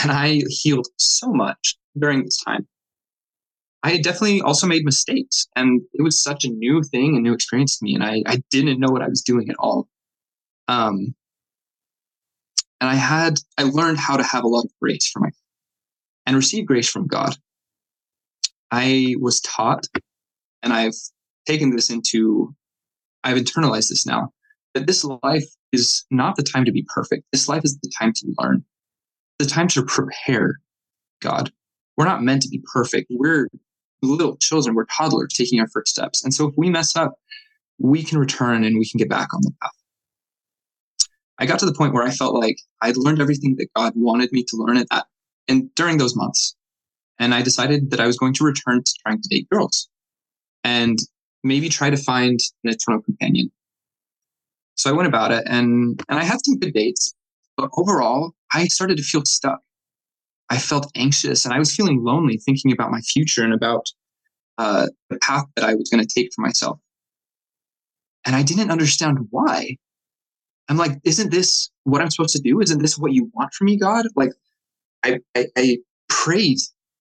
And I healed so much during this time. I definitely also made mistakes, and it was such a new thing, a new experience to me, and I, I didn't know what I was doing at all. Um, and I had, I learned how to have a lot of grace for my and receive grace from God. I was taught, and I've taken this into, I've internalized this now, that this life is not the time to be perfect. This life is the time to learn the time to prepare God. We're not meant to be perfect. We're little children, we're toddlers taking our first steps. And so if we mess up, we can return and we can get back on the path. I got to the point where I felt like I'd learned everything that God wanted me to learn at that and during those months. And I decided that I was going to return to trying to date girls and maybe try to find an eternal companion. So I went about it and and I had some good dates, but overall, I started to feel stuck. I felt anxious and I was feeling lonely thinking about my future and about uh, the path that I was going to take for myself. And I didn't understand why. I'm like, isn't this what I'm supposed to do? Isn't this what you want from me, God? Like, I, I, I prayed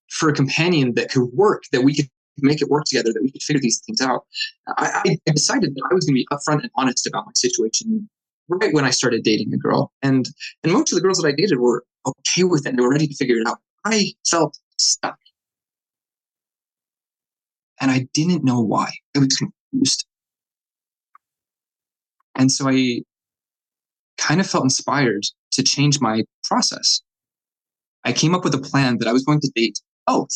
for a companion that could work, that we could make it work together, that we could figure these things out. I, I decided that I was going to be upfront and honest about my situation right when I started dating a girl. And and most of the girls that I dated were okay with it. And they were ready to figure it out. I felt stuck. And I didn't know why. I was confused. And so I kind of felt inspired to change my process. I came up with a plan that I was going to date both.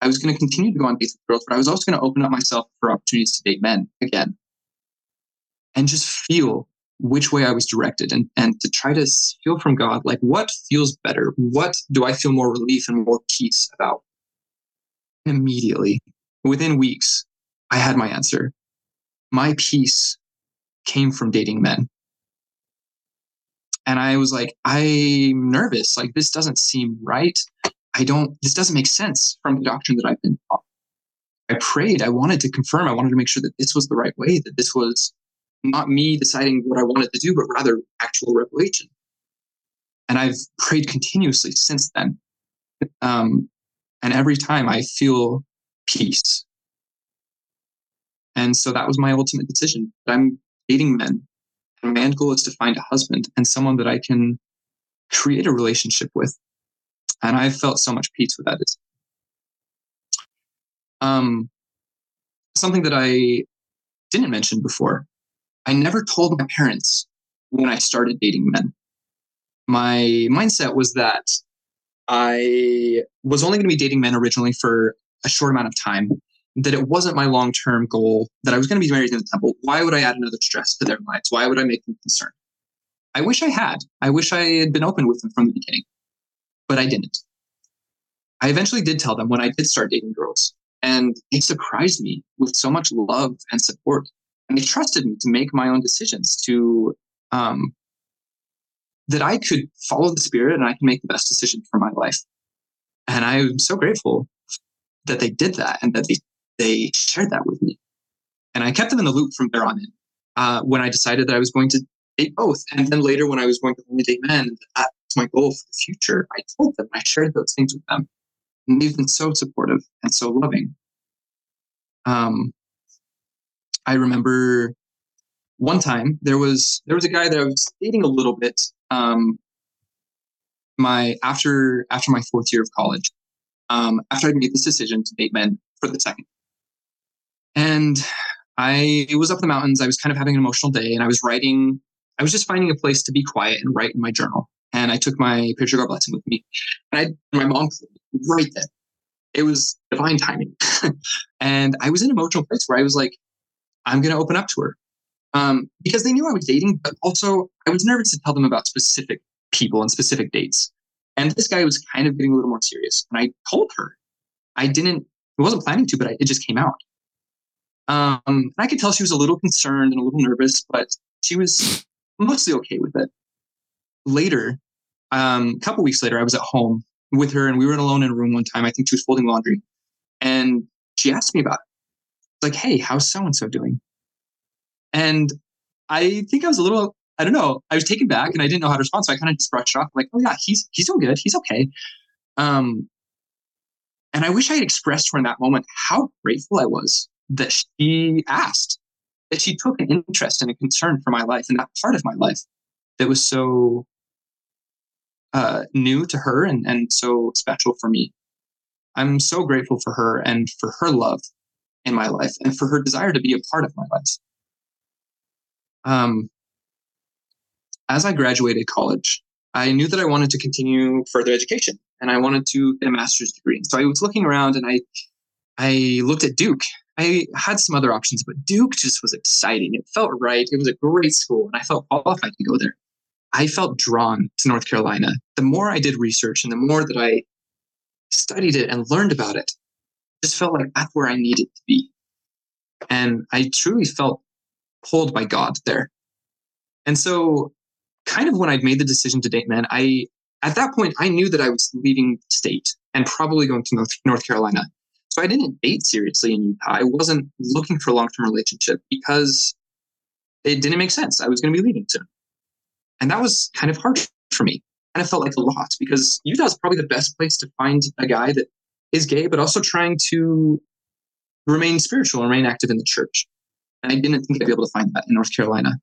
I was going to continue to go on dates with girls, but I was also going to open up myself for opportunities to date men again and just feel which way I was directed and, and to try to feel from God, like what feels better? What do I feel more relief and more peace about? And immediately, within weeks, I had my answer. My peace came from dating men. And I was like, I'm nervous. Like, this doesn't seem right. I don't, this doesn't make sense from the doctrine that I've been taught. I prayed. I wanted to confirm. I wanted to make sure that this was the right way, that this was not me deciding what I wanted to do, but rather actual revelation. And I've prayed continuously since then. Um, and every time I feel peace. And so that was my ultimate decision. I'm dating men. My end goal is to find a husband and someone that I can create a relationship with. And I've felt so much peace with that. Um, something that I didn't mention before I never told my parents when I started dating men. My mindset was that I was only going to be dating men originally for a short amount of time, that it wasn't my long term goal, that I was going to be married in the temple. Why would I add another stress to their lives? Why would I make them concerned? I wish I had. I wish I had been open with them from the beginning, but I didn't. I eventually did tell them when I did start dating girls. And they surprised me with so much love and support. And they trusted me to make my own decisions, to um, that I could follow the spirit and I can make the best decision for my life. And I'm so grateful that they did that and that they, they shared that with me. And I kept them in the loop from there on in. Uh, when I decided that I was going to date both. And then later when I was going to only date men, that was my goal for the future. I told them, I shared those things with them. And they've been so supportive and so loving. Um, I remember one time there was there was a guy that I was dating a little bit. Um, my after after my fourth year of college, um, after I made this decision to date men for the second, and I was up in the mountains. I was kind of having an emotional day, and I was writing. I was just finding a place to be quiet and write in my journal. And I took my patriarchal blessing with me, and I my mom right then. It was divine timing, and I was in an emotional place where I was like, I'm going to open up to her um, because they knew I was dating, but also I was nervous to tell them about specific people and specific dates. And this guy was kind of getting a little more serious, and I told her. I didn't. I wasn't planning to, but I, it just came out. Um, I could tell she was a little concerned and a little nervous, but she was mostly okay with it. Later, um, a couple weeks later, I was at home with her and we were alone in a room one time. I think she was folding laundry. And she asked me about it. Like, hey, how's so and so doing? And I think I was a little, I don't know, I was taken back and I didn't know how to respond. So I kind of just brushed off, like, oh yeah, he's he's doing good. He's okay. Um, and I wish I had expressed to her in that moment how grateful I was that she asked, that she took an interest and a concern for my life and that part of my life that was so uh, new to her and, and so special for me. I'm so grateful for her and for her love in my life and for her desire to be a part of my life. Um, as I graduated college, I knew that I wanted to continue further education and I wanted to get a master's degree. So I was looking around and I I looked at Duke I had some other options, but Duke just was exciting. It felt right. It was a great school, and I felt qualified to go there. I felt drawn to North Carolina. The more I did research and the more that I studied it and learned about it, just felt like that's where I needed to be. And I truly felt pulled by God there. And so, kind of when I'd made the decision to date men, I at that point I knew that I was leaving state and probably going to North Carolina. So I didn't date seriously in Utah. I wasn't looking for a long term relationship because it didn't make sense. I was going to be leaving soon. And that was kind of hard for me. And it felt like a lot because Utah is probably the best place to find a guy that is gay, but also trying to remain spiritual remain active in the church. And I didn't think I'd be able to find that in North Carolina.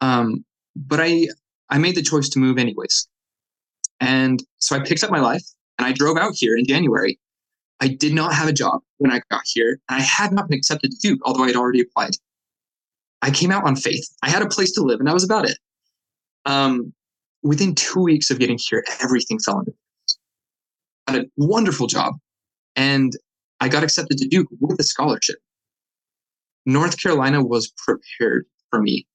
Um, but I, I made the choice to move anyways. And so I picked up my life and I drove out here in January I did not have a job when I got here, and I had not been accepted to Duke, although I had already applied. I came out on faith. I had a place to live, and that was about it. Um, within two weeks of getting here, everything fell into place. I had a wonderful job, and I got accepted to Duke with a scholarship. North Carolina was prepared for me.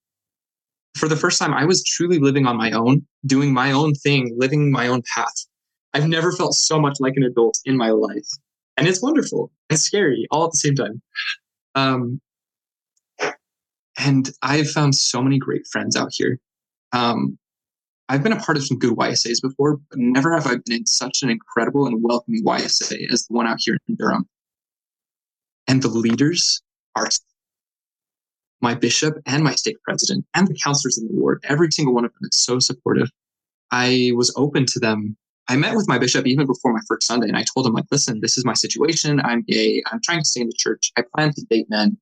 For the first time, I was truly living on my own, doing my own thing, living my own path. I've never felt so much like an adult in my life and it's wonderful and scary all at the same time. Um, and I've found so many great friends out here. Um, I've been a part of some good YSAs before, but never have I been in such an incredible and welcoming YSA as the one out here in Durham. And the leaders are my bishop and my stake president and the counselors in the ward. Every single one of them is so supportive. I was open to them I met with my bishop even before my first Sunday, and I told him, like, listen, this is my situation. I'm gay. I'm trying to stay in the church. I plan to date men.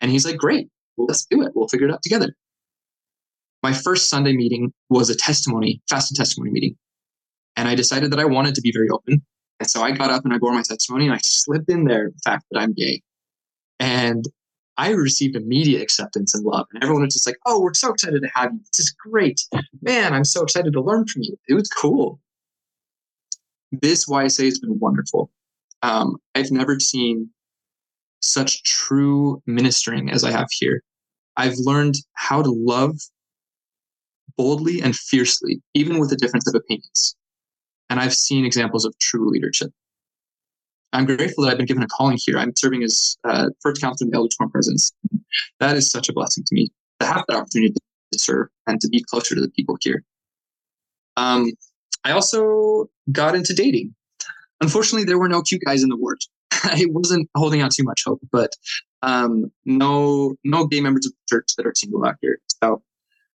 And he's like, great, well, let's do it. We'll figure it out together. My first Sunday meeting was a testimony, fast and testimony meeting. And I decided that I wanted to be very open. And so I got up and I bore my testimony and I slipped in there the fact that I'm gay. And I received immediate acceptance and love. And everyone was just like, oh, we're so excited to have you. This is great. Man, I'm so excited to learn from you. It was cool this YSA has been wonderful. Um, I've never seen such true ministering as I have here. I've learned how to love boldly and fiercely, even with a difference of opinions. And I've seen examples of true leadership. I'm grateful that I've been given a calling here. I'm serving as uh, first counselor in the Elder Quorum Presence. That is such a blessing to me to have that opportunity to serve and to be closer to the people here. Um, I also got into dating. Unfortunately, there were no cute guys in the ward. I wasn't holding out too much hope, but um, no no gay members of the church that are single out here. So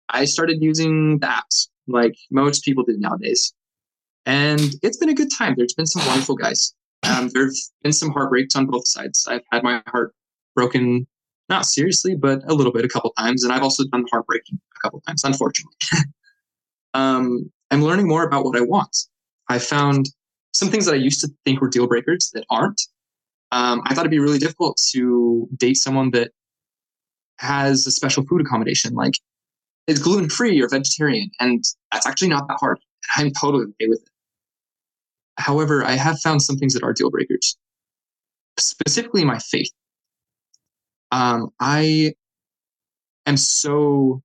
I started using the apps like most people do nowadays. And it's been a good time. There's been some wonderful guys. Um, there have been some heartbreaks on both sides. I've had my heart broken, not seriously, but a little bit a couple times. And I've also done heartbreaking a couple times, unfortunately. um, I'm learning more about what I want. I found some things that I used to think were deal breakers that aren't. Um, I thought it'd be really difficult to date someone that has a special food accommodation, like is gluten free or vegetarian, and that's actually not that hard. I'm totally okay with it. However, I have found some things that are deal breakers, specifically my faith. Um, I am so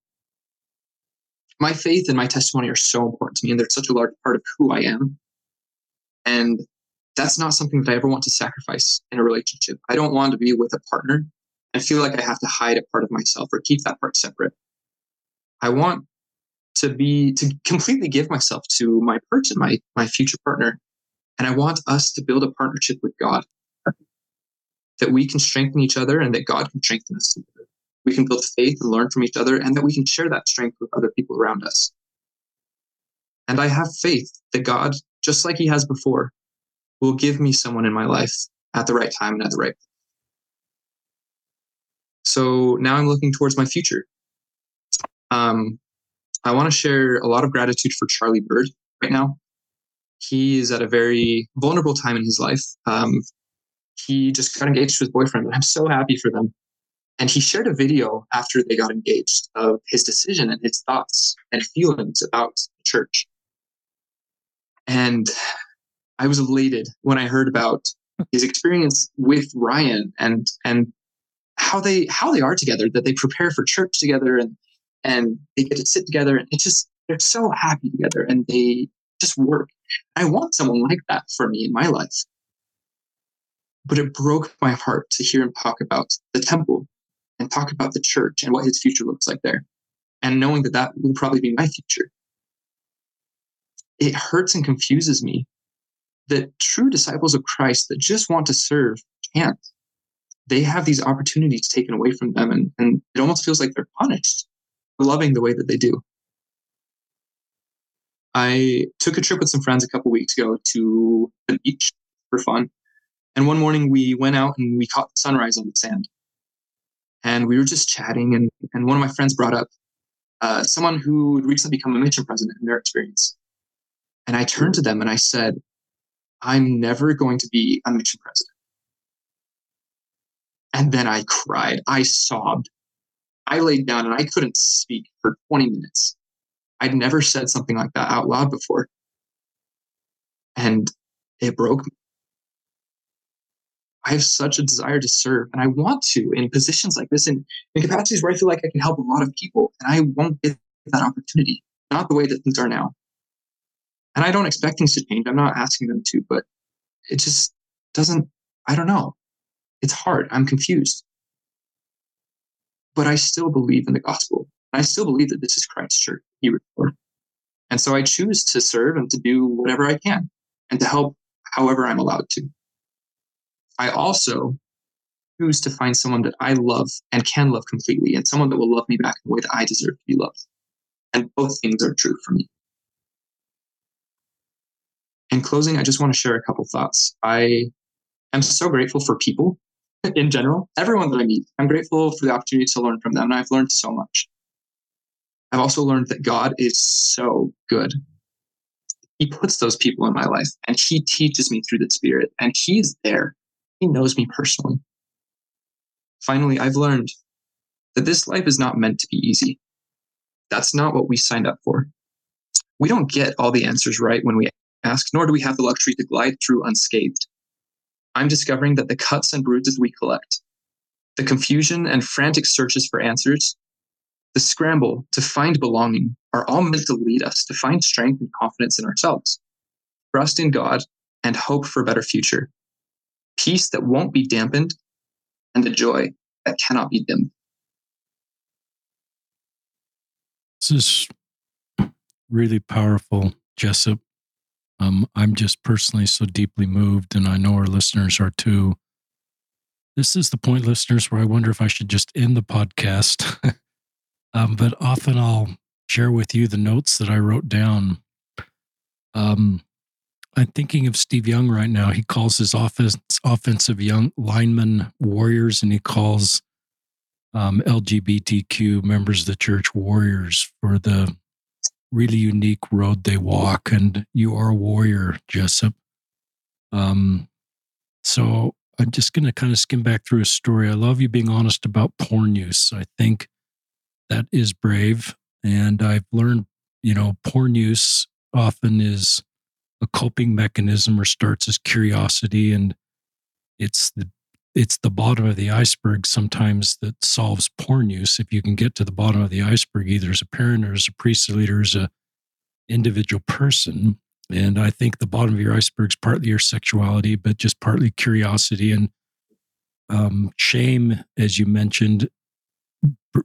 my faith and my testimony are so important to me, and they're such a large part of who I am. And that's not something that I ever want to sacrifice in a relationship. I don't want to be with a partner and feel like I have to hide a part of myself or keep that part separate. I want to be to completely give myself to my person, my my future partner, and I want us to build a partnership with God that we can strengthen each other and that God can strengthen us together. We can build faith and learn from each other, and that we can share that strength with other people around us. And I have faith that God, just like He has before, will give me someone in my life at the right time and at the right place. So now I'm looking towards my future. Um, I want to share a lot of gratitude for Charlie Bird right now. He is at a very vulnerable time in his life. Um, he just got engaged to his boyfriend, and I'm so happy for them. And he shared a video after they got engaged of his decision and his thoughts and feelings about the church. And I was elated when I heard about his experience with Ryan and and how they how they are together, that they prepare for church together and and they get to sit together and it's just they're so happy together and they just work. I want someone like that for me in my life. But it broke my heart to hear him talk about the temple and talk about the church and what his future looks like there. And knowing that that will probably be my future. It hurts and confuses me that true disciples of Christ that just want to serve can't. They have these opportunities taken away from them, and, and it almost feels like they're punished for loving the way that they do. I took a trip with some friends a couple weeks ago to the beach for fun. And one morning we went out and we caught the sunrise on the sand. And we were just chatting, and, and one of my friends brought up uh, someone who had recently become a mission president in their experience. And I turned to them and I said, I'm never going to be a mission president. And then I cried. I sobbed. I laid down and I couldn't speak for 20 minutes. I'd never said something like that out loud before. And it broke me. I have such a desire to serve and I want to in positions like this in, in capacities where I feel like I can help a lot of people and I won't get that opportunity, not the way that things are now. And I don't expect things to change. I'm not asking them to, but it just doesn't, I don't know. It's hard. I'm confused but I still believe in the gospel. I still believe that this is Christ's church he restored. And so I choose to serve and to do whatever I can and to help however I'm allowed to. I also choose to find someone that I love and can love completely and someone that will love me back in the way that I deserve to be loved. And both things are true for me. In closing, I just want to share a couple thoughts. I am so grateful for people in general, everyone that I meet, I'm grateful for the opportunity to learn from them. And I've learned so much. I've also learned that God is so good. He puts those people in my life and He teaches me through the Spirit, and He's there. He knows me personally. Finally, I've learned that this life is not meant to be easy. That's not what we signed up for. We don't get all the answers right when we ask, nor do we have the luxury to glide through unscathed. I'm discovering that the cuts and bruises we collect, the confusion and frantic searches for answers, the scramble to find belonging are all meant to lead us to find strength and confidence in ourselves, trust in God, and hope for a better future. Peace that won't be dampened, and the joy that cannot be dimmed. This is really powerful, Jessop. Um, I'm just personally so deeply moved, and I know our listeners are too. This is the point, listeners, where I wonder if I should just end the podcast. um, but often I'll share with you the notes that I wrote down. Um, I'm thinking of Steve Young right now. He calls his offense, offensive young linemen warriors, and he calls um, LGBTQ members of the church warriors for the really unique road they walk. And you are a warrior, Jessop. Um, so I'm just going to kind of skim back through a story. I love you being honest about porn use. I think that is brave. And I've learned, you know, porn use often is a coping mechanism or starts as curiosity and it's the it's the bottom of the iceberg sometimes that solves porn use. If you can get to the bottom of the iceberg either as a parent or as a priest leader as a individual person. And i think the bottom of your iceberg is partly your sexuality but just partly curiosity and um, shame as you mentioned.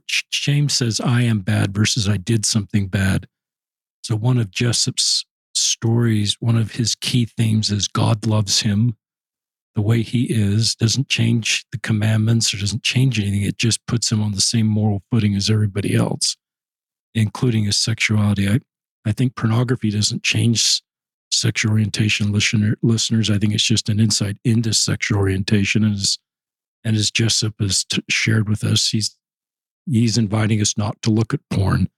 Shame says i am bad versus i did something bad. So one of Jessop's stories, one of his key themes is God loves him the way he is, doesn't change the commandments or doesn't change anything. It just puts him on the same moral footing as everybody else, including his sexuality. I, I think pornography doesn't change sexual orientation listener, listeners. I think it's just an insight into sexual orientation. And as, and as Jessop has t- shared with us, he's, he's inviting us not to look at porn.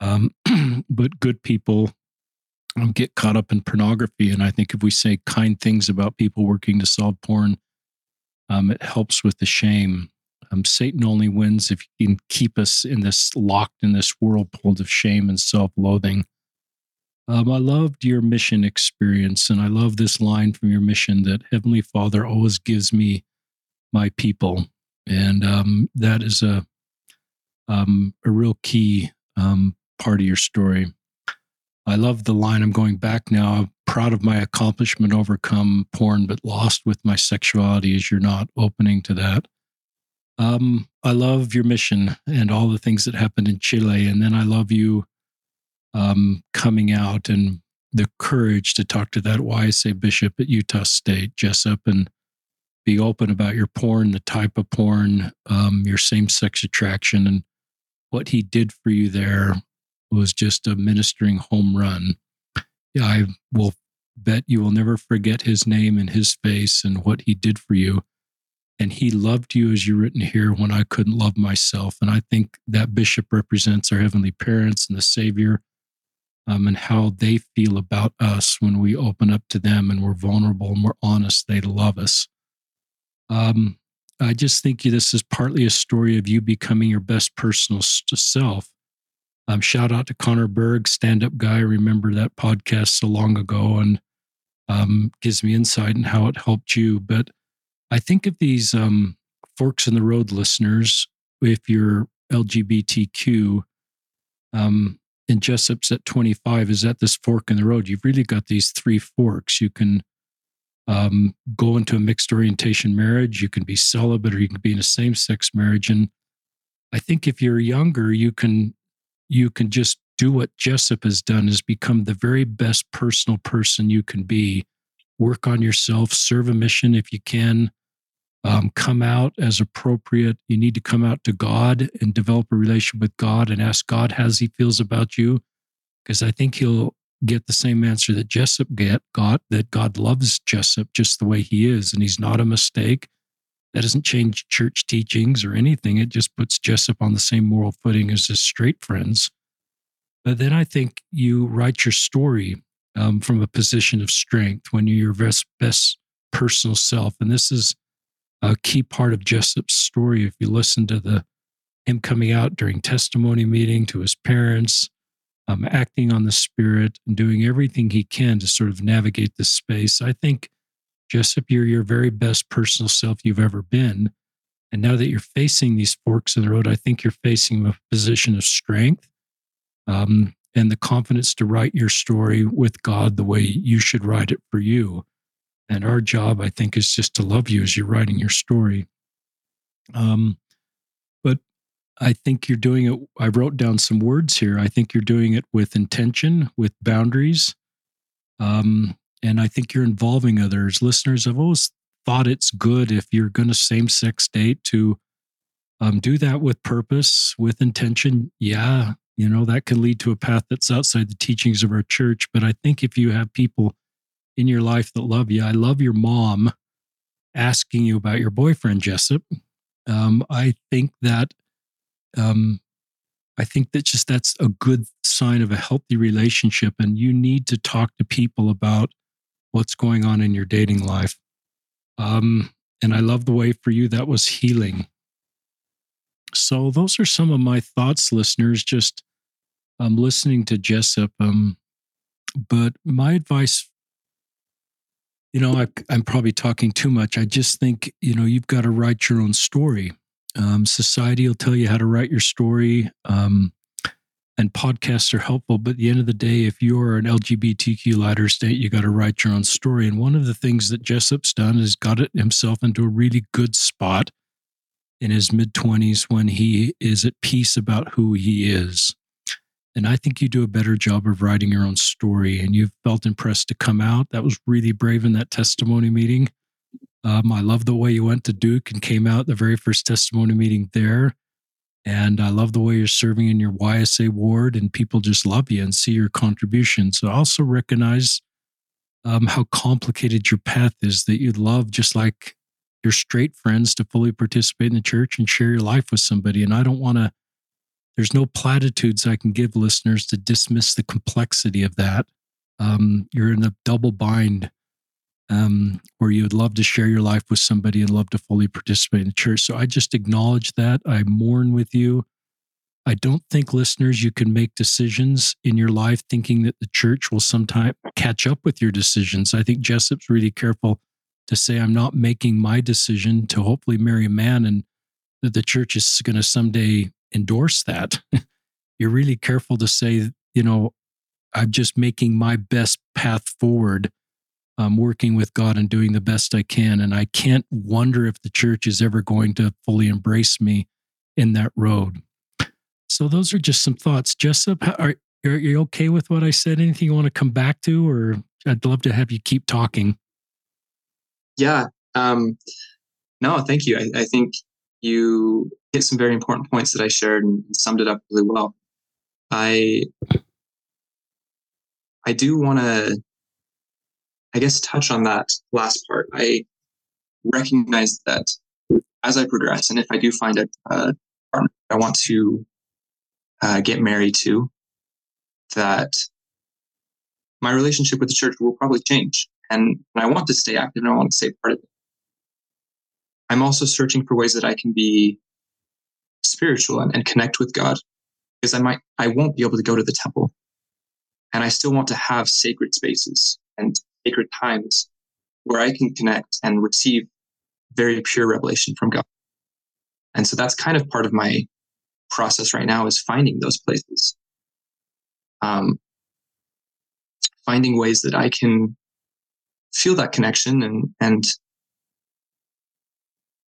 Um, but good people um, get caught up in pornography. And I think if we say kind things about people working to solve porn, um, it helps with the shame. Um, Satan only wins if he can keep us in this locked in this whirlpool of shame and self loathing. Um, I loved your mission experience, and I love this line from your mission that Heavenly Father always gives me my people, and um, that is a um, a real key part of your story. I love the line. I'm going back now. I'm proud of my accomplishment, overcome porn, but lost with my sexuality as you're not opening to that. Um, I love your mission and all the things that happened in Chile. And then I love you um, coming out and the courage to talk to that YSA bishop at Utah State, Jessop, and be open about your porn, the type of porn, um, your same sex attraction, and what he did for you there was just a ministering home run. I will bet you will never forget his name and his face and what he did for you. And he loved you as you written here when I couldn't love myself. And I think that bishop represents our heavenly parents and the Savior um, and how they feel about us when we open up to them and we're vulnerable and we're honest. They love us. Um, I just think this is partly a story of you becoming your best personal self um, shout out to Connor Berg, stand up guy. Remember that podcast so long ago and um, gives me insight in how it helped you. But I think of these um, forks in the road listeners, if you're LGBTQ, um, and Jessop's at 25 is at this fork in the road. You've really got these three forks. You can um, go into a mixed orientation marriage, you can be celibate, or you can be in a same sex marriage. And I think if you're younger, you can you can just do what Jessop has done is become the very best personal person you can be. Work on yourself, serve a mission if you can. Um, come out as appropriate. You need to come out to God and develop a relationship with God and ask God how he feels about you, because I think he'll get the same answer that Jessop get got that God loves Jessop just the way he is, and he's not a mistake. That doesn't change church teachings or anything. It just puts Jessop on the same moral footing as his straight friends. But then I think you write your story um, from a position of strength when you're your best, best personal self. And this is a key part of Jessop's story. If you listen to the him coming out during testimony meeting to his parents, um, acting on the spirit and doing everything he can to sort of navigate this space, I think Jessop, you're your very best personal self you've ever been. And now that you're facing these forks in the road, I think you're facing a position of strength um, and the confidence to write your story with God the way you should write it for you. And our job, I think, is just to love you as you're writing your story. Um, but I think you're doing it. I wrote down some words here. I think you're doing it with intention, with boundaries. Um, and I think you're involving others. Listeners, I've always thought it's good if you're going to same sex date to um, do that with purpose, with intention. Yeah, you know, that can lead to a path that's outside the teachings of our church. But I think if you have people in your life that love you, I love your mom asking you about your boyfriend, Jessop. Um, I think that um, I think that just that's a good sign of a healthy relationship. And you need to talk to people about what's going on in your dating life. Um, and I love the way for you that was healing. So those are some of my thoughts, listeners. Just um, listening to Jessop. Um, but my advice, you know, I, I'm probably talking too much. I just think you know you've got to write your own story. Um, society will tell you how to write your story. Um, and podcasts are helpful. But at the end of the day, if you're an LGBTQ Latter state, you got to write your own story. And one of the things that Jessop's done is got it himself into a really good spot in his mid 20s when he is at peace about who he is. And I think you do a better job of writing your own story. And you felt impressed to come out. That was really brave in that testimony meeting. Um, I love the way you went to Duke and came out the very first testimony meeting there. And I love the way you're serving in your YSA ward, and people just love you and see your contribution. So I also recognize um, how complicated your path is that you'd love, just like your straight friends, to fully participate in the church and share your life with somebody. And I don't want to, there's no platitudes I can give listeners to dismiss the complexity of that. Um, you're in a double bind um, where you would love to share your life with somebody and love to fully participate in the church. So I just acknowledge that. I mourn with you. I don't think, listeners, you can make decisions in your life thinking that the church will sometime catch up with your decisions. I think Jessop's really careful to say, I'm not making my decision to hopefully marry a man and that the church is going to someday endorse that. You're really careful to say, you know, I'm just making my best path forward um, working with God and doing the best I can. And I can't wonder if the church is ever going to fully embrace me in that road. So those are just some thoughts. Jessop, are, are you okay with what I said? Anything you want to come back to, or I'd love to have you keep talking. Yeah. Um, no, thank you. I, I think you hit some very important points that I shared and summed it up really well. I I do want to I guess touch on that last part. I recognize that as I progress, and if I do find a, partner I want to uh, get married to, that my relationship with the church will probably change. And, and I want to stay active and I want to stay part of it. I'm also searching for ways that I can be spiritual and, and connect with God because I might I won't be able to go to the temple. And I still want to have sacred spaces and sacred times where I can connect and receive very pure revelation from God. And so that's kind of part of my process right now is finding those places. Um, finding ways that I can feel that connection and and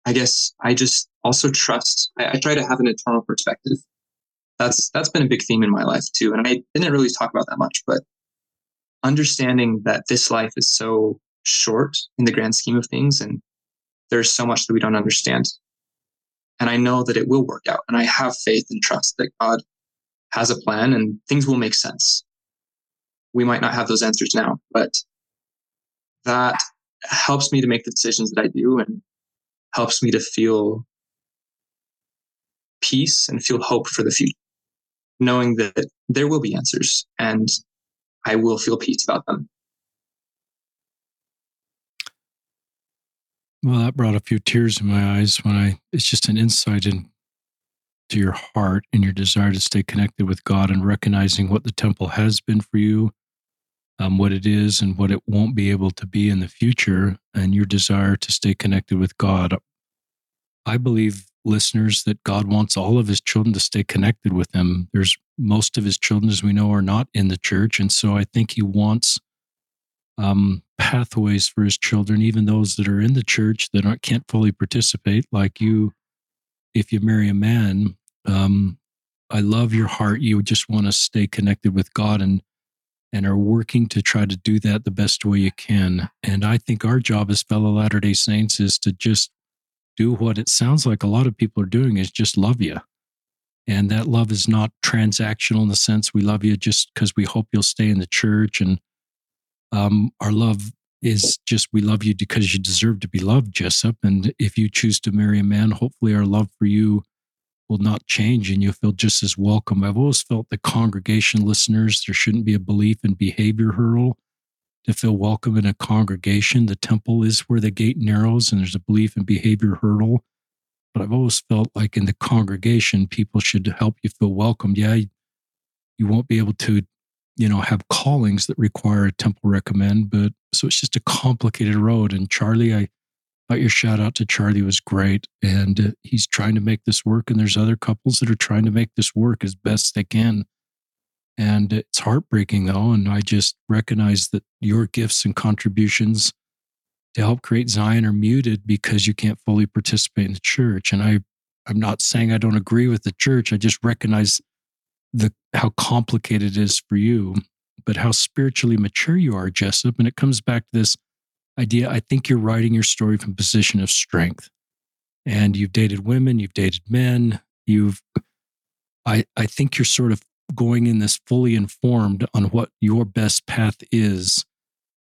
I guess I just also trust. I, I, try to have an eternal perspective. That's that's been a big theme in my life too, and I didn't really talk about that much, but understanding that this life is so short in the grand scheme of things and there's so much that we don't understand. And I know that it will work out. And I have faith and trust that God has a plan and things will make sense. We might not have those answers now, but that helps me to make the decisions that I do and helps me to feel peace and feel hope for the future, knowing that there will be answers and I will feel peace about them. Well, that brought a few tears in my eyes when I, it's just an insight into your heart and your desire to stay connected with God and recognizing what the temple has been for you, um, what it is, and what it won't be able to be in the future, and your desire to stay connected with God. I believe, listeners, that God wants all of his children to stay connected with him. There's most of his children, as we know, are not in the church. And so I think he wants um, pathways for his children, even those that are in the church that aren't, can't fully participate, like you. If you marry a man, um, I love your heart. You just want to stay connected with God and and are working to try to do that the best way you can. And I think our job as fellow Latter Day Saints is to just do what it sounds like a lot of people are doing is just love you. And that love is not transactional in the sense we love you just because we hope you'll stay in the church. And um, our love is just we love you because you deserve to be loved, Jessop. And if you choose to marry a man, hopefully our love for you will not change and you'll feel just as welcome. I've always felt the congregation listeners, there shouldn't be a belief in behavior hurdle to feel welcome in a congregation. The temple is where the gate narrows and there's a belief and behavior hurdle. But I've always felt like in the congregation, people should help you feel welcomed. Yeah, you won't be able to, you know, have callings that require a temple recommend, but so it's just a complicated road. And Charlie, I thought your shout out to Charlie was great. And uh, he's trying to make this work. And there's other couples that are trying to make this work as best they can. And it's heartbreaking though. And I just recognize that your gifts and contributions to help create Zion are muted because you can't fully participate in the church. And I, I'm not saying I don't agree with the church. I just recognize the how complicated it is for you, but how spiritually mature you are, Jessop. And it comes back to this idea. I think you're writing your story from a position of strength. And you've dated women, you've dated men, you've I, I think you're sort of going in this fully informed on what your best path is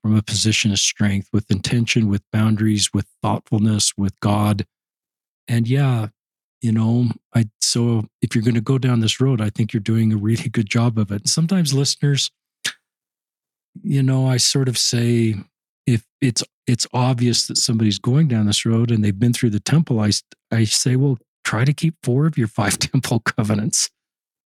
from a position of strength with intention, with boundaries, with thoughtfulness, with God. And yeah, you know, I so if you're going to go down this road, I think you're doing a really good job of it. And sometimes listeners, you know, I sort of say if it's it's obvious that somebody's going down this road and they've been through the temple, I I say, well, try to keep four of your five temple covenants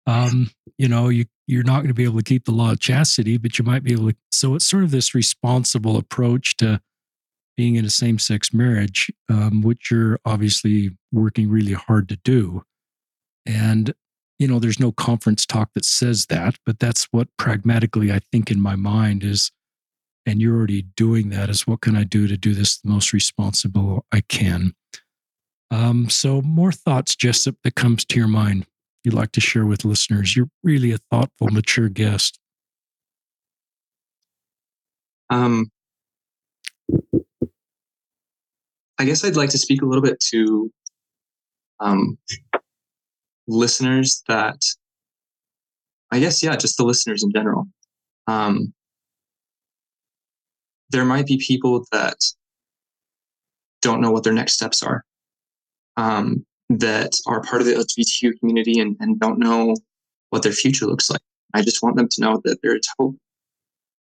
um, you know, you you're not going to be able to keep the law of chastity, but you might be able to. So it's sort of this responsible approach to being in a same sex marriage, um, which you're obviously working really hard to do. And, you know, there's no conference talk that says that, but that's what pragmatically I think in my mind is, and you're already doing that, is what can I do to do this the most responsible I can? Um, so, more thoughts, Jessop, that comes to your mind you'd like to share with listeners? You're really a thoughtful, mature guest. Um, I guess I'd like to speak a little bit to um, listeners that, I guess, yeah, just the listeners in general. Um, there might be people that don't know what their next steps are. Um, that are part of the LGBTQ community and, and don't know what their future looks like. I just want them to know that there is hope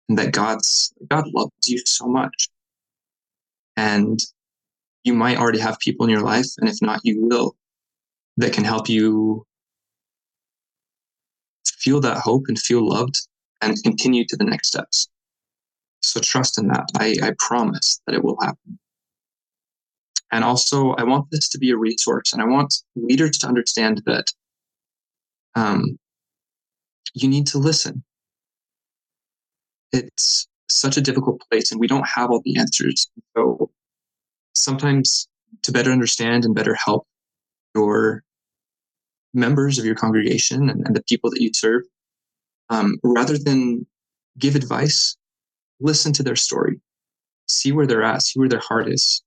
and that God's God loves you so much. And you might already have people in your life, and if not, you will, that can help you feel that hope and feel loved and continue to the next steps. So trust in that. I, I promise that it will happen. And also, I want this to be a resource, and I want leaders to understand that um, you need to listen. It's such a difficult place, and we don't have all the answers. So sometimes, to better understand and better help your members of your congregation and, and the people that you serve, um, rather than give advice, listen to their story, see where they're at, see where their heart is,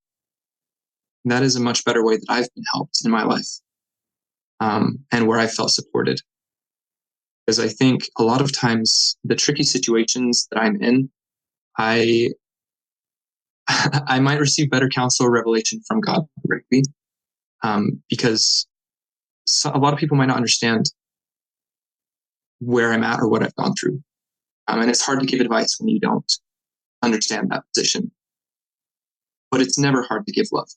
that is a much better way that I've been helped in my life um, and where I felt supported. Because I think a lot of times the tricky situations that I'm in, I I might receive better counsel or revelation from God directly, um, because so, a lot of people might not understand where I'm at or what I've gone through, um, and it's hard to give advice when you don't understand that position. But it's never hard to give love.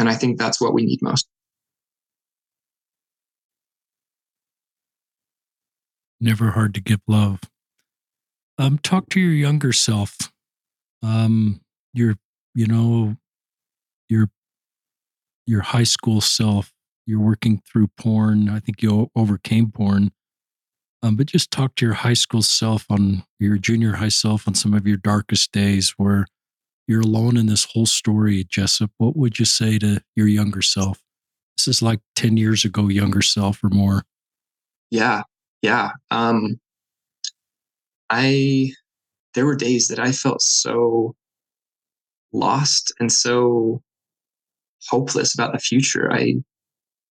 And I think that's what we need most. Never hard to give love. Um, talk to your younger self. Um, your, you know, your your high school self. You're working through porn. I think you overcame porn. Um, but just talk to your high school self on your junior high self on some of your darkest days where you're alone in this whole story, Jessop. What would you say to your younger self? This is like 10 years ago, younger self or more. Yeah. Yeah. Um, I, there were days that I felt so lost and so hopeless about the future. I,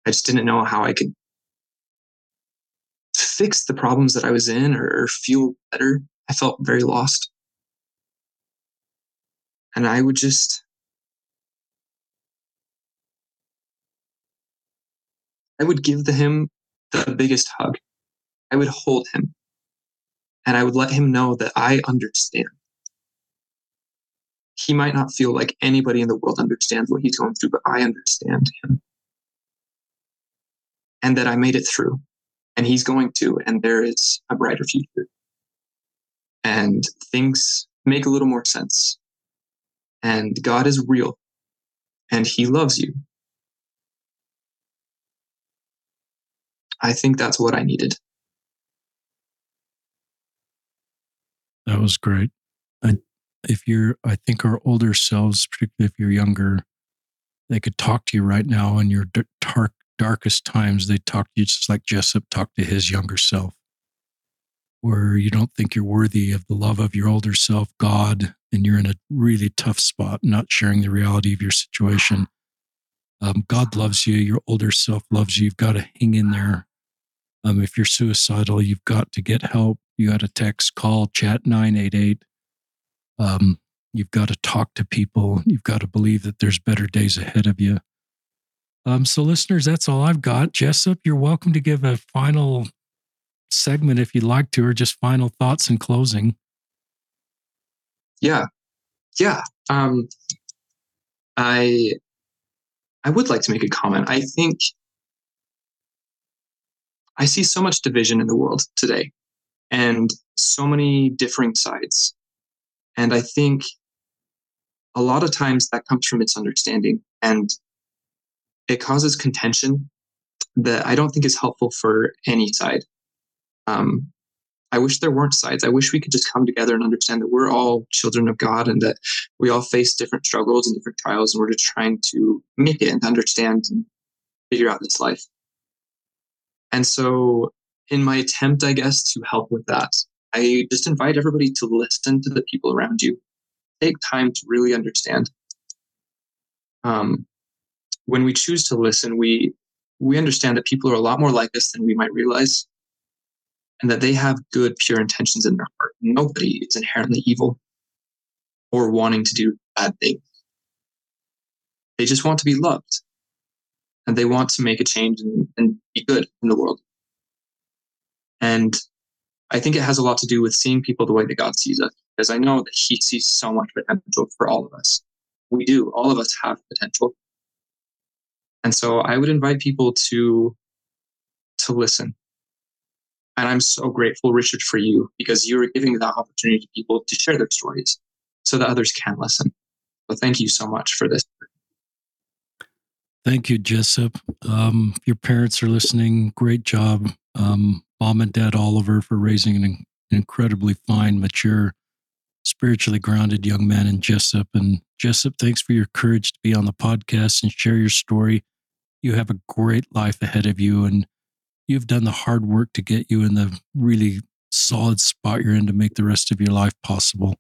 I just didn't know how I could fix the problems that I was in or, or feel better. I felt very lost. And I would just, I would give the him the biggest hug. I would hold him and I would let him know that I understand. He might not feel like anybody in the world understands what he's going through, but I understand him. And that I made it through and he's going to, and there is a brighter future. And things make a little more sense. And God is real and he loves you. I think that's what I needed. That was great. I, if you're, I think our older selves, particularly if you're younger, they could talk to you right now in your dark, darkest times. They talk to you just like Jessop talked to his younger self, where you don't think you're worthy of the love of your older self, God, and you're in a really tough spot, not sharing the reality of your situation. Um, God loves you. Your older self loves you. You've got to hang in there. Um, if you're suicidal, you've got to get help. You got to text, call, chat 988. Um, you've got to talk to people. You've got to believe that there's better days ahead of you. Um, so, listeners, that's all I've got. Jessop, you're welcome to give a final segment if you'd like to, or just final thoughts in closing. Yeah, yeah. Um, I I would like to make a comment. I think I see so much division in the world today and so many differing sides. And I think a lot of times that comes from misunderstanding and it causes contention that I don't think is helpful for any side. Um, I wish there weren't sides. I wish we could just come together and understand that we're all children of God and that we all face different struggles and different trials, and we're just trying to make it and understand and figure out this life. And so, in my attempt, I guess, to help with that, I just invite everybody to listen to the people around you. Take time to really understand. Um, when we choose to listen, we we understand that people are a lot more like us than we might realize, and that they have good, pure intentions in their heart. Nobody is inherently evil or wanting to do bad things. They just want to be loved and they want to make a change and, and be good in the world. And I think it has a lot to do with seeing people the way that God sees us, because I know that He sees so much potential for all of us. We do. All of us have potential. And so I would invite people to to listen. And I'm so grateful, Richard, for you because you're giving that opportunity to people to share their stories so that others can listen. So thank you so much for this. Thank you, Jessop. Um, your parents are listening. Great job, um, mom and dad Oliver, for raising an incredibly fine, mature, spiritually grounded young man in Jessop. And Jessop, thanks for your courage to be on the podcast and share your story. You have a great life ahead of you, and you've done the hard work to get you in the really solid spot you're in to make the rest of your life possible.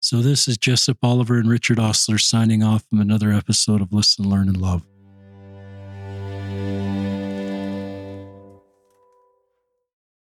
So, this is Jessop Oliver and Richard Ostler signing off from another episode of Listen, Learn, and Love.